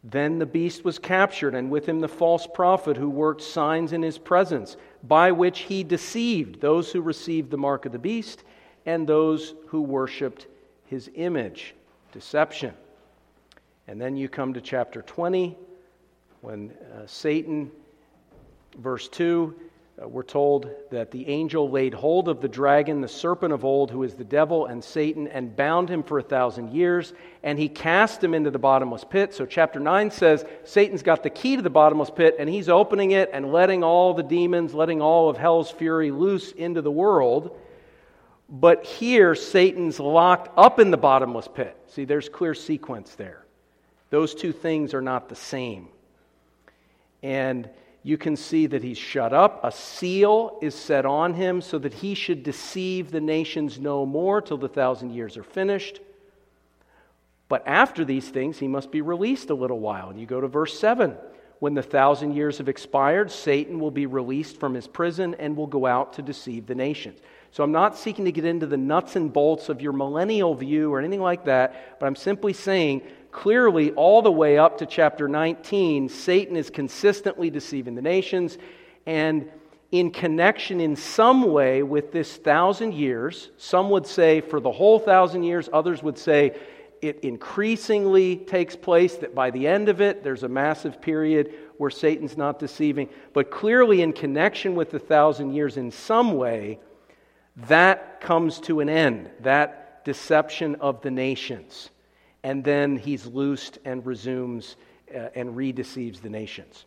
Then the beast was captured, and with him the false prophet who worked signs in his presence, by which he deceived those who received the mark of the beast and those who worshiped his image. Deception. And then you come to chapter 20, when uh, Satan, verse 2, uh, we're told that the angel laid hold of the dragon, the serpent of old, who is the devil and Satan, and bound him for a thousand years, and he cast him into the bottomless pit. So, chapter 9 says Satan's got the key to the bottomless pit, and he's opening it and letting all the demons, letting all of hell's fury loose into the world. But here, Satan's locked up in the bottomless pit. See, there's clear sequence there. Those two things are not the same. And you can see that he's shut up. A seal is set on him so that he should deceive the nations no more till the thousand years are finished. But after these things, he must be released a little while. And you go to verse 7. When the thousand years have expired, Satan will be released from his prison and will go out to deceive the nations. So I'm not seeking to get into the nuts and bolts of your millennial view or anything like that, but I'm simply saying clearly, all the way up to chapter 19, Satan is consistently deceiving the nations. And in connection in some way with this thousand years, some would say for the whole thousand years, others would say it increasingly takes place, that by the end of it, there's a massive period where Satan's not deceiving. But clearly, in connection with the thousand years, in some way, that comes to an end, that deception of the nations and then he's loosed and resumes uh, and redeceives the nations.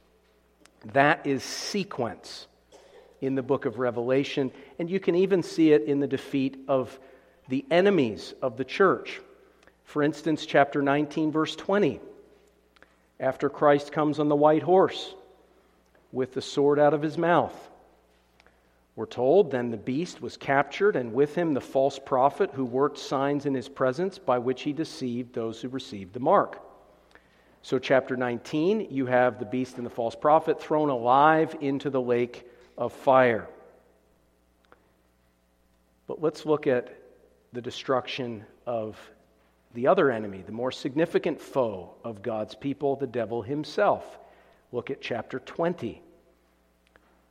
That is sequence in the book of Revelation, and you can even see it in the defeat of the enemies of the church. For instance, chapter 19, verse 20. After Christ comes on the white horse with the sword out of his mouth, we're told, then the beast was captured, and with him the false prophet who worked signs in his presence by which he deceived those who received the mark. So, chapter 19, you have the beast and the false prophet thrown alive into the lake of fire. But let's look at the destruction of the other enemy, the more significant foe of God's people, the devil himself. Look at chapter 20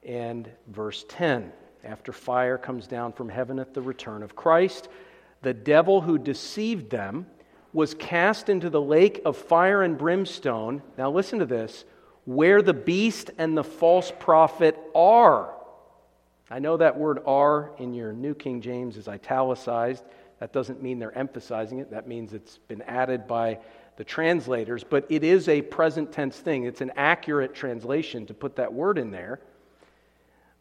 and verse 10. After fire comes down from heaven at the return of Christ, the devil who deceived them was cast into the lake of fire and brimstone. Now, listen to this where the beast and the false prophet are. I know that word are in your New King James is italicized. That doesn't mean they're emphasizing it, that means it's been added by the translators, but it is a present tense thing. It's an accurate translation to put that word in there.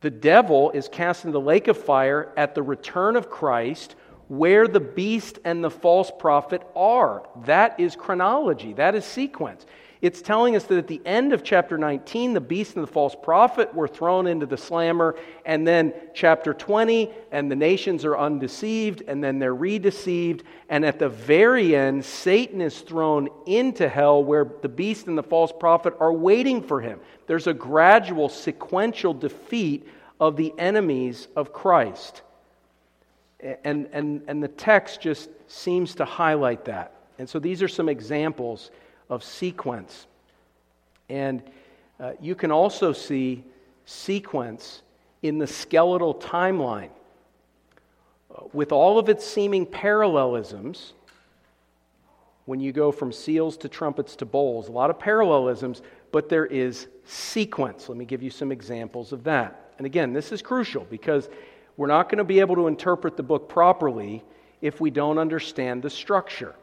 The devil is cast into the lake of fire at the return of Christ, where the beast and the false prophet are. That is chronology, that is sequence. It's telling us that at the end of chapter 19, the beast and the false prophet were thrown into the slammer, and then chapter 20, and the nations are undeceived, and then they're redeceived, and at the very end, Satan is thrown into hell where the beast and the false prophet are waiting for him. There's a gradual, sequential defeat of the enemies of Christ. And, and, and the text just seems to highlight that. And so these are some examples of sequence And uh, you can also see sequence in the skeletal timeline. With all of its seeming parallelisms, when you go from seals to trumpets to bowls, a lot of parallelisms, but there is sequence. Let me give you some examples of that. And again, this is crucial because we're not going to be able to interpret the book properly if we don't understand the structure.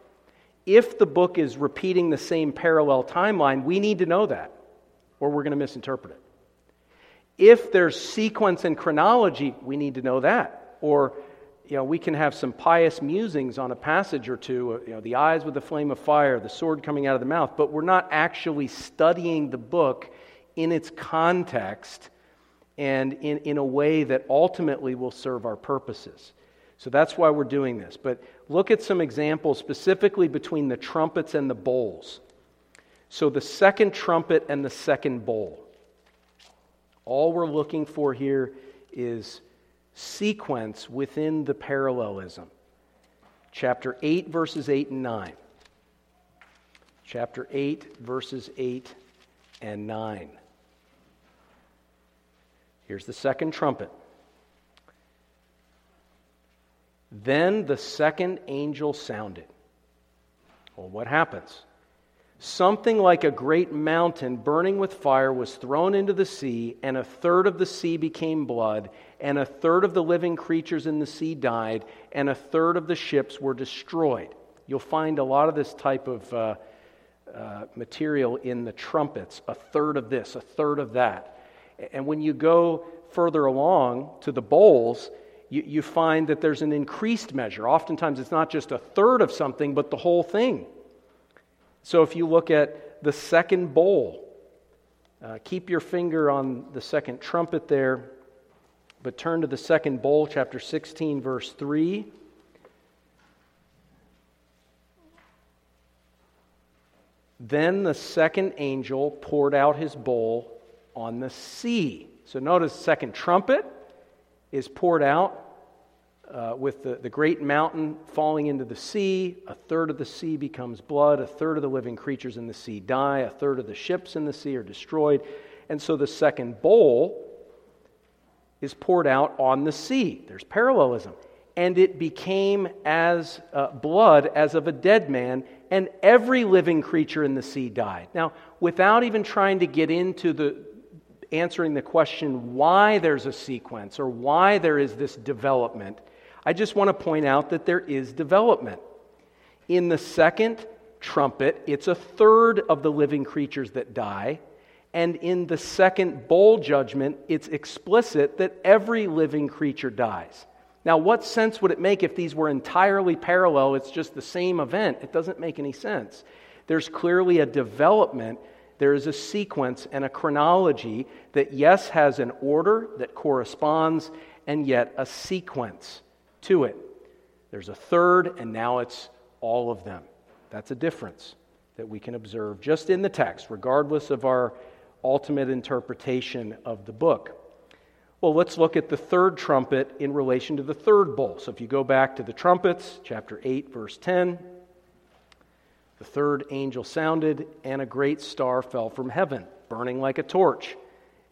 If the book is repeating the same parallel timeline, we need to know that, or we're going to misinterpret it. If there's sequence and chronology, we need to know that. Or, you know, we can have some pious musings on a passage or two, uh, you know, the eyes with the flame of fire, the sword coming out of the mouth, but we're not actually studying the book in its context and in, in a way that ultimately will serve our purposes. So that's why we're doing this. But look at some examples specifically between the trumpets and the bowls. So the second trumpet and the second bowl. All we're looking for here is sequence within the parallelism. Chapter 8, verses 8 and 9. Chapter 8, verses 8 and 9. Here's the second trumpet. Then the second angel sounded. Well, what happens? Something like a great mountain burning with fire was thrown into the sea, and a third of the sea became blood, and a third of the living creatures in the sea died, and a third of the ships were destroyed. You'll find a lot of this type of uh, uh, material in the trumpets a third of this, a third of that. And when you go further along to the bowls, you, you find that there's an increased measure. Oftentimes, it's not just a third of something, but the whole thing. So if you look at the second bowl, uh, keep your finger on the second trumpet there, but turn to the second bowl, chapter 16, verse 3. Then the second angel poured out his bowl on the sea. So notice, second trumpet is poured out uh, with the, the great mountain falling into the sea, a third of the sea becomes blood, a third of the living creatures in the sea die, a third of the ships in the sea are destroyed. And so the second bowl is poured out on the sea. There's parallelism. And it became as uh, blood as of a dead man, and every living creature in the sea died. Now, without even trying to get into the answering the question why there's a sequence or why there is this development, I just want to point out that there is development. In the second trumpet, it's a third of the living creatures that die. And in the second bowl judgment, it's explicit that every living creature dies. Now, what sense would it make if these were entirely parallel? It's just the same event. It doesn't make any sense. There's clearly a development, there is a sequence and a chronology that, yes, has an order that corresponds, and yet a sequence to it. There's a third, and now it's all of them. That's a difference that we can observe just in the text, regardless of our ultimate interpretation of the book. Well, let's look at the third trumpet in relation to the third bowl. So if you go back to the trumpets, chapter 8, verse 10, the third angel sounded, and a great star fell from heaven, burning like a torch,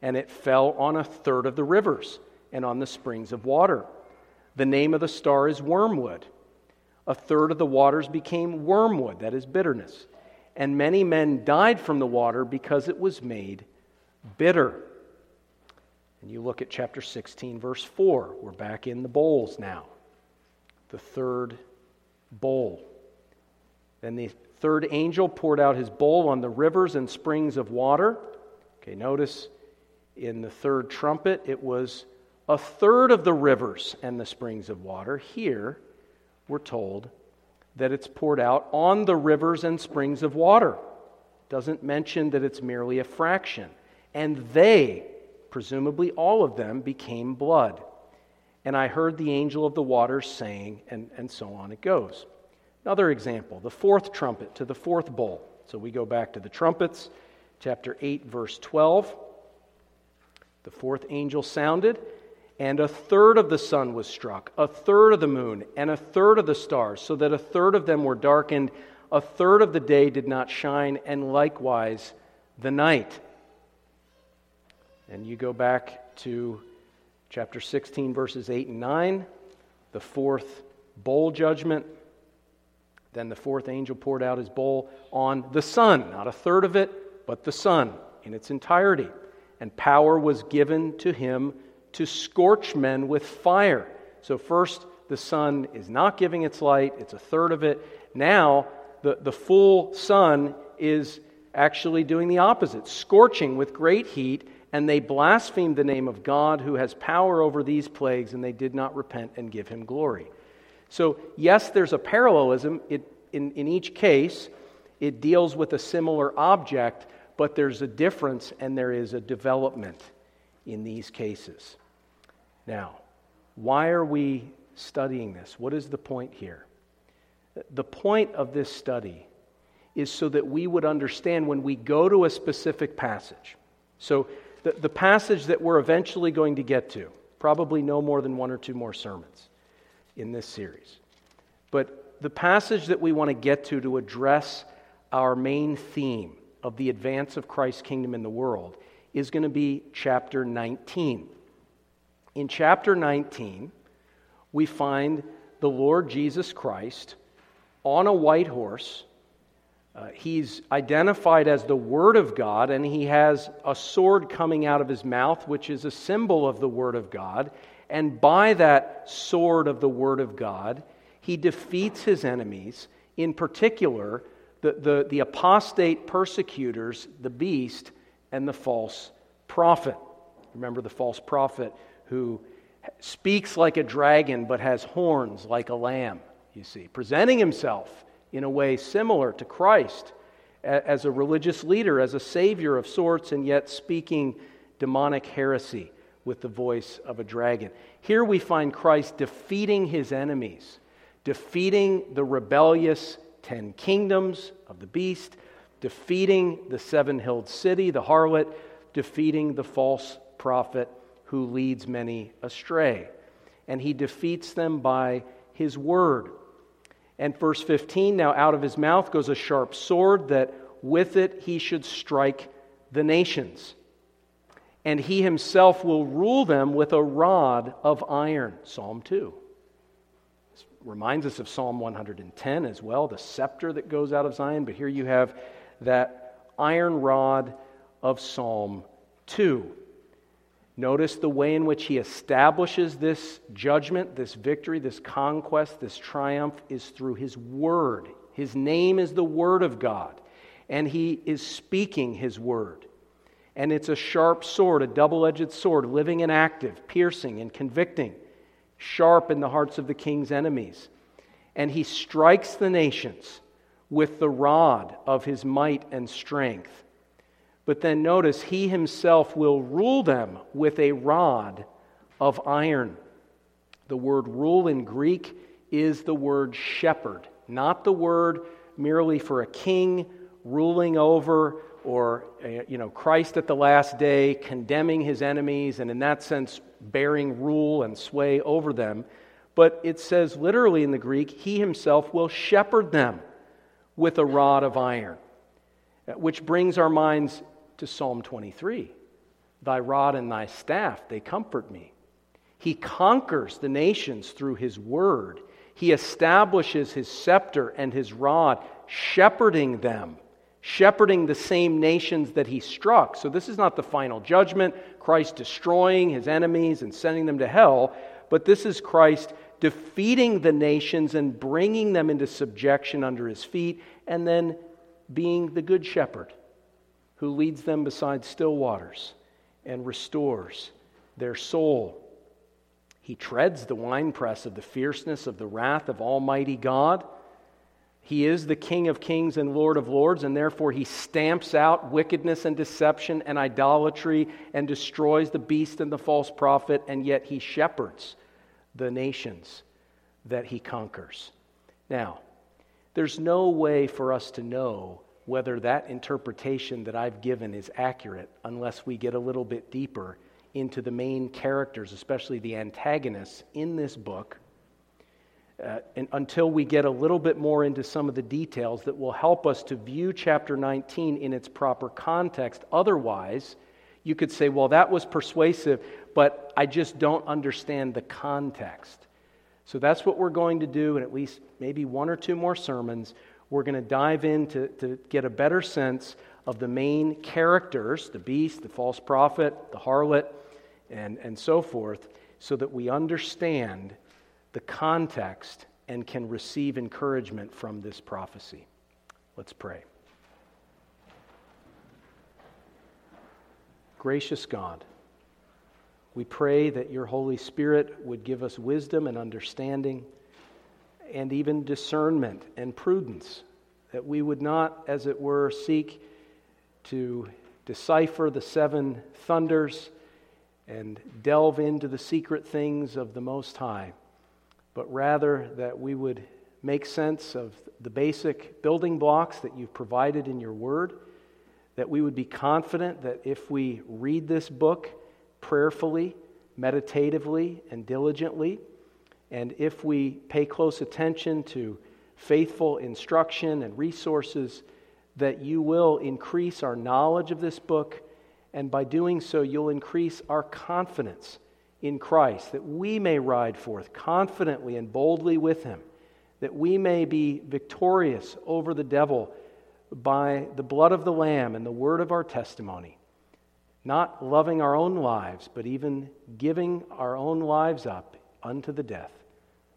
and it fell on a third of the rivers and on the springs of water. The name of the star is wormwood. A third of the waters became wormwood, that is bitterness. And many men died from the water because it was made bitter. And you look at chapter 16, verse 4. We're back in the bowls now. The third bowl. Then the third angel poured out his bowl on the rivers and springs of water. Okay, notice in the third trumpet, it was a third of the rivers and the springs of water. Here, we're told that it's poured out on the rivers and springs of water. It Doesn't mention that it's merely a fraction. And they, presumably all of them, became blood. And I heard the angel of the waters saying, and, and so on it goes. Another example, the fourth trumpet to the fourth bowl. So we go back to the trumpets, chapter 8, verse 12. The fourth angel sounded and a third of the sun was struck, a third of the moon, and a third of the stars, so that a third of them were darkened, a third of the day did not shine, and likewise the night. And you go back to chapter 16, verses 8 and 9, the fourth bowl judgment. Then the fourth angel poured out his bowl on the sun, not a third of it, but the sun in its entirety. And power was given to him to scorch men with fire. So, first, the sun is not giving its light, it's a third of it. Now, the, the full sun is actually doing the opposite, scorching with great heat, and they blasphemed the name of God who has power over these plagues, and they did not repent and give him glory. So, yes, there's a parallelism. It, in, in each case, it deals with a similar object, but there's a difference and there is a development in these cases. Now, why are we studying this? What is the point here? The point of this study is so that we would understand when we go to a specific passage. So, the, the passage that we're eventually going to get to, probably no more than one or two more sermons in this series. But the passage that we want to get to to address our main theme of the advance of Christ's kingdom in the world is going to be chapter 19. In chapter 19, we find the Lord Jesus Christ on a white horse. Uh, he's identified as the Word of God, and he has a sword coming out of his mouth, which is a symbol of the Word of God. And by that sword of the Word of God, he defeats his enemies, in particular, the, the, the apostate persecutors, the beast, and the false prophet. Remember the false prophet who speaks like a dragon but has horns like a lamb, you see, presenting himself in a way similar to Christ as a religious leader, as a savior of sorts, and yet speaking demonic heresy with the voice of a dragon. Here we find Christ defeating his enemies, defeating the rebellious ten kingdoms of the beast, defeating the seven hilled city, the harlot, defeating the false prophet who leads many astray. And he defeats them by his word. And verse 15 now out of his mouth goes a sharp sword that with it he should strike the nations. And he himself will rule them with a rod of iron. Psalm 2. This reminds us of Psalm 110 as well, the scepter that goes out of Zion. But here you have that iron rod of Psalm 2. Notice the way in which he establishes this judgment, this victory, this conquest, this triumph is through his word. His name is the word of God, and he is speaking his word. And it's a sharp sword, a double edged sword, living and active, piercing and convicting, sharp in the hearts of the king's enemies. And he strikes the nations with the rod of his might and strength. But then notice, he himself will rule them with a rod of iron. The word rule in Greek is the word shepherd, not the word merely for a king ruling over or uh, you know Christ at the last day condemning his enemies and in that sense bearing rule and sway over them but it says literally in the Greek he himself will shepherd them with a rod of iron which brings our minds to Psalm 23 Thy rod and thy staff, they comfort me. He conquers the nations through his word. He establishes his scepter and his rod, shepherding them, shepherding the same nations that he struck. So, this is not the final judgment, Christ destroying his enemies and sending them to hell, but this is Christ defeating the nations and bringing them into subjection under his feet, and then being the good shepherd who leads them beside still waters and restores their soul. He treads the winepress of the fierceness of the wrath of Almighty God. He is the King of kings and Lord of lords, and therefore he stamps out wickedness and deception and idolatry and destroys the beast and the false prophet, and yet he shepherds the nations that he conquers. Now, there's no way for us to know whether that interpretation that I've given is accurate unless we get a little bit deeper into the main characters, especially the antagonists in this book. uh, and until we get a little bit more into some of the details that will help us to view chapter 19 in its proper context. Otherwise, you could say, well, that was persuasive, but I just don't understand the context. So that's what we're going to do in at least maybe one or two more sermons. We're going to dive in to, to get a better sense of the main characters the beast, the false prophet, the harlot, and, and so forth, so that we understand the context and can receive encouragement from this prophecy. Let's pray. Gracious God, we pray that your Holy Spirit would give us wisdom and understanding and even discernment and prudence, that we would not, as it were, seek to decipher the seven thunders and delve into the secret things of the Most High but rather that we would make sense of the basic building blocks that you've provided in your word, that we would be confident that if we read this book prayerfully, meditatively, and diligently, and if we pay close attention to faithful instruction and resources, that you will increase our knowledge of this book, and by doing so, you'll increase our confidence in Christ, that we may ride forth confidently and boldly with him, that we may be victorious over the devil by the blood of the Lamb and the word of our testimony, not loving our own lives, but even giving our own lives up unto the death.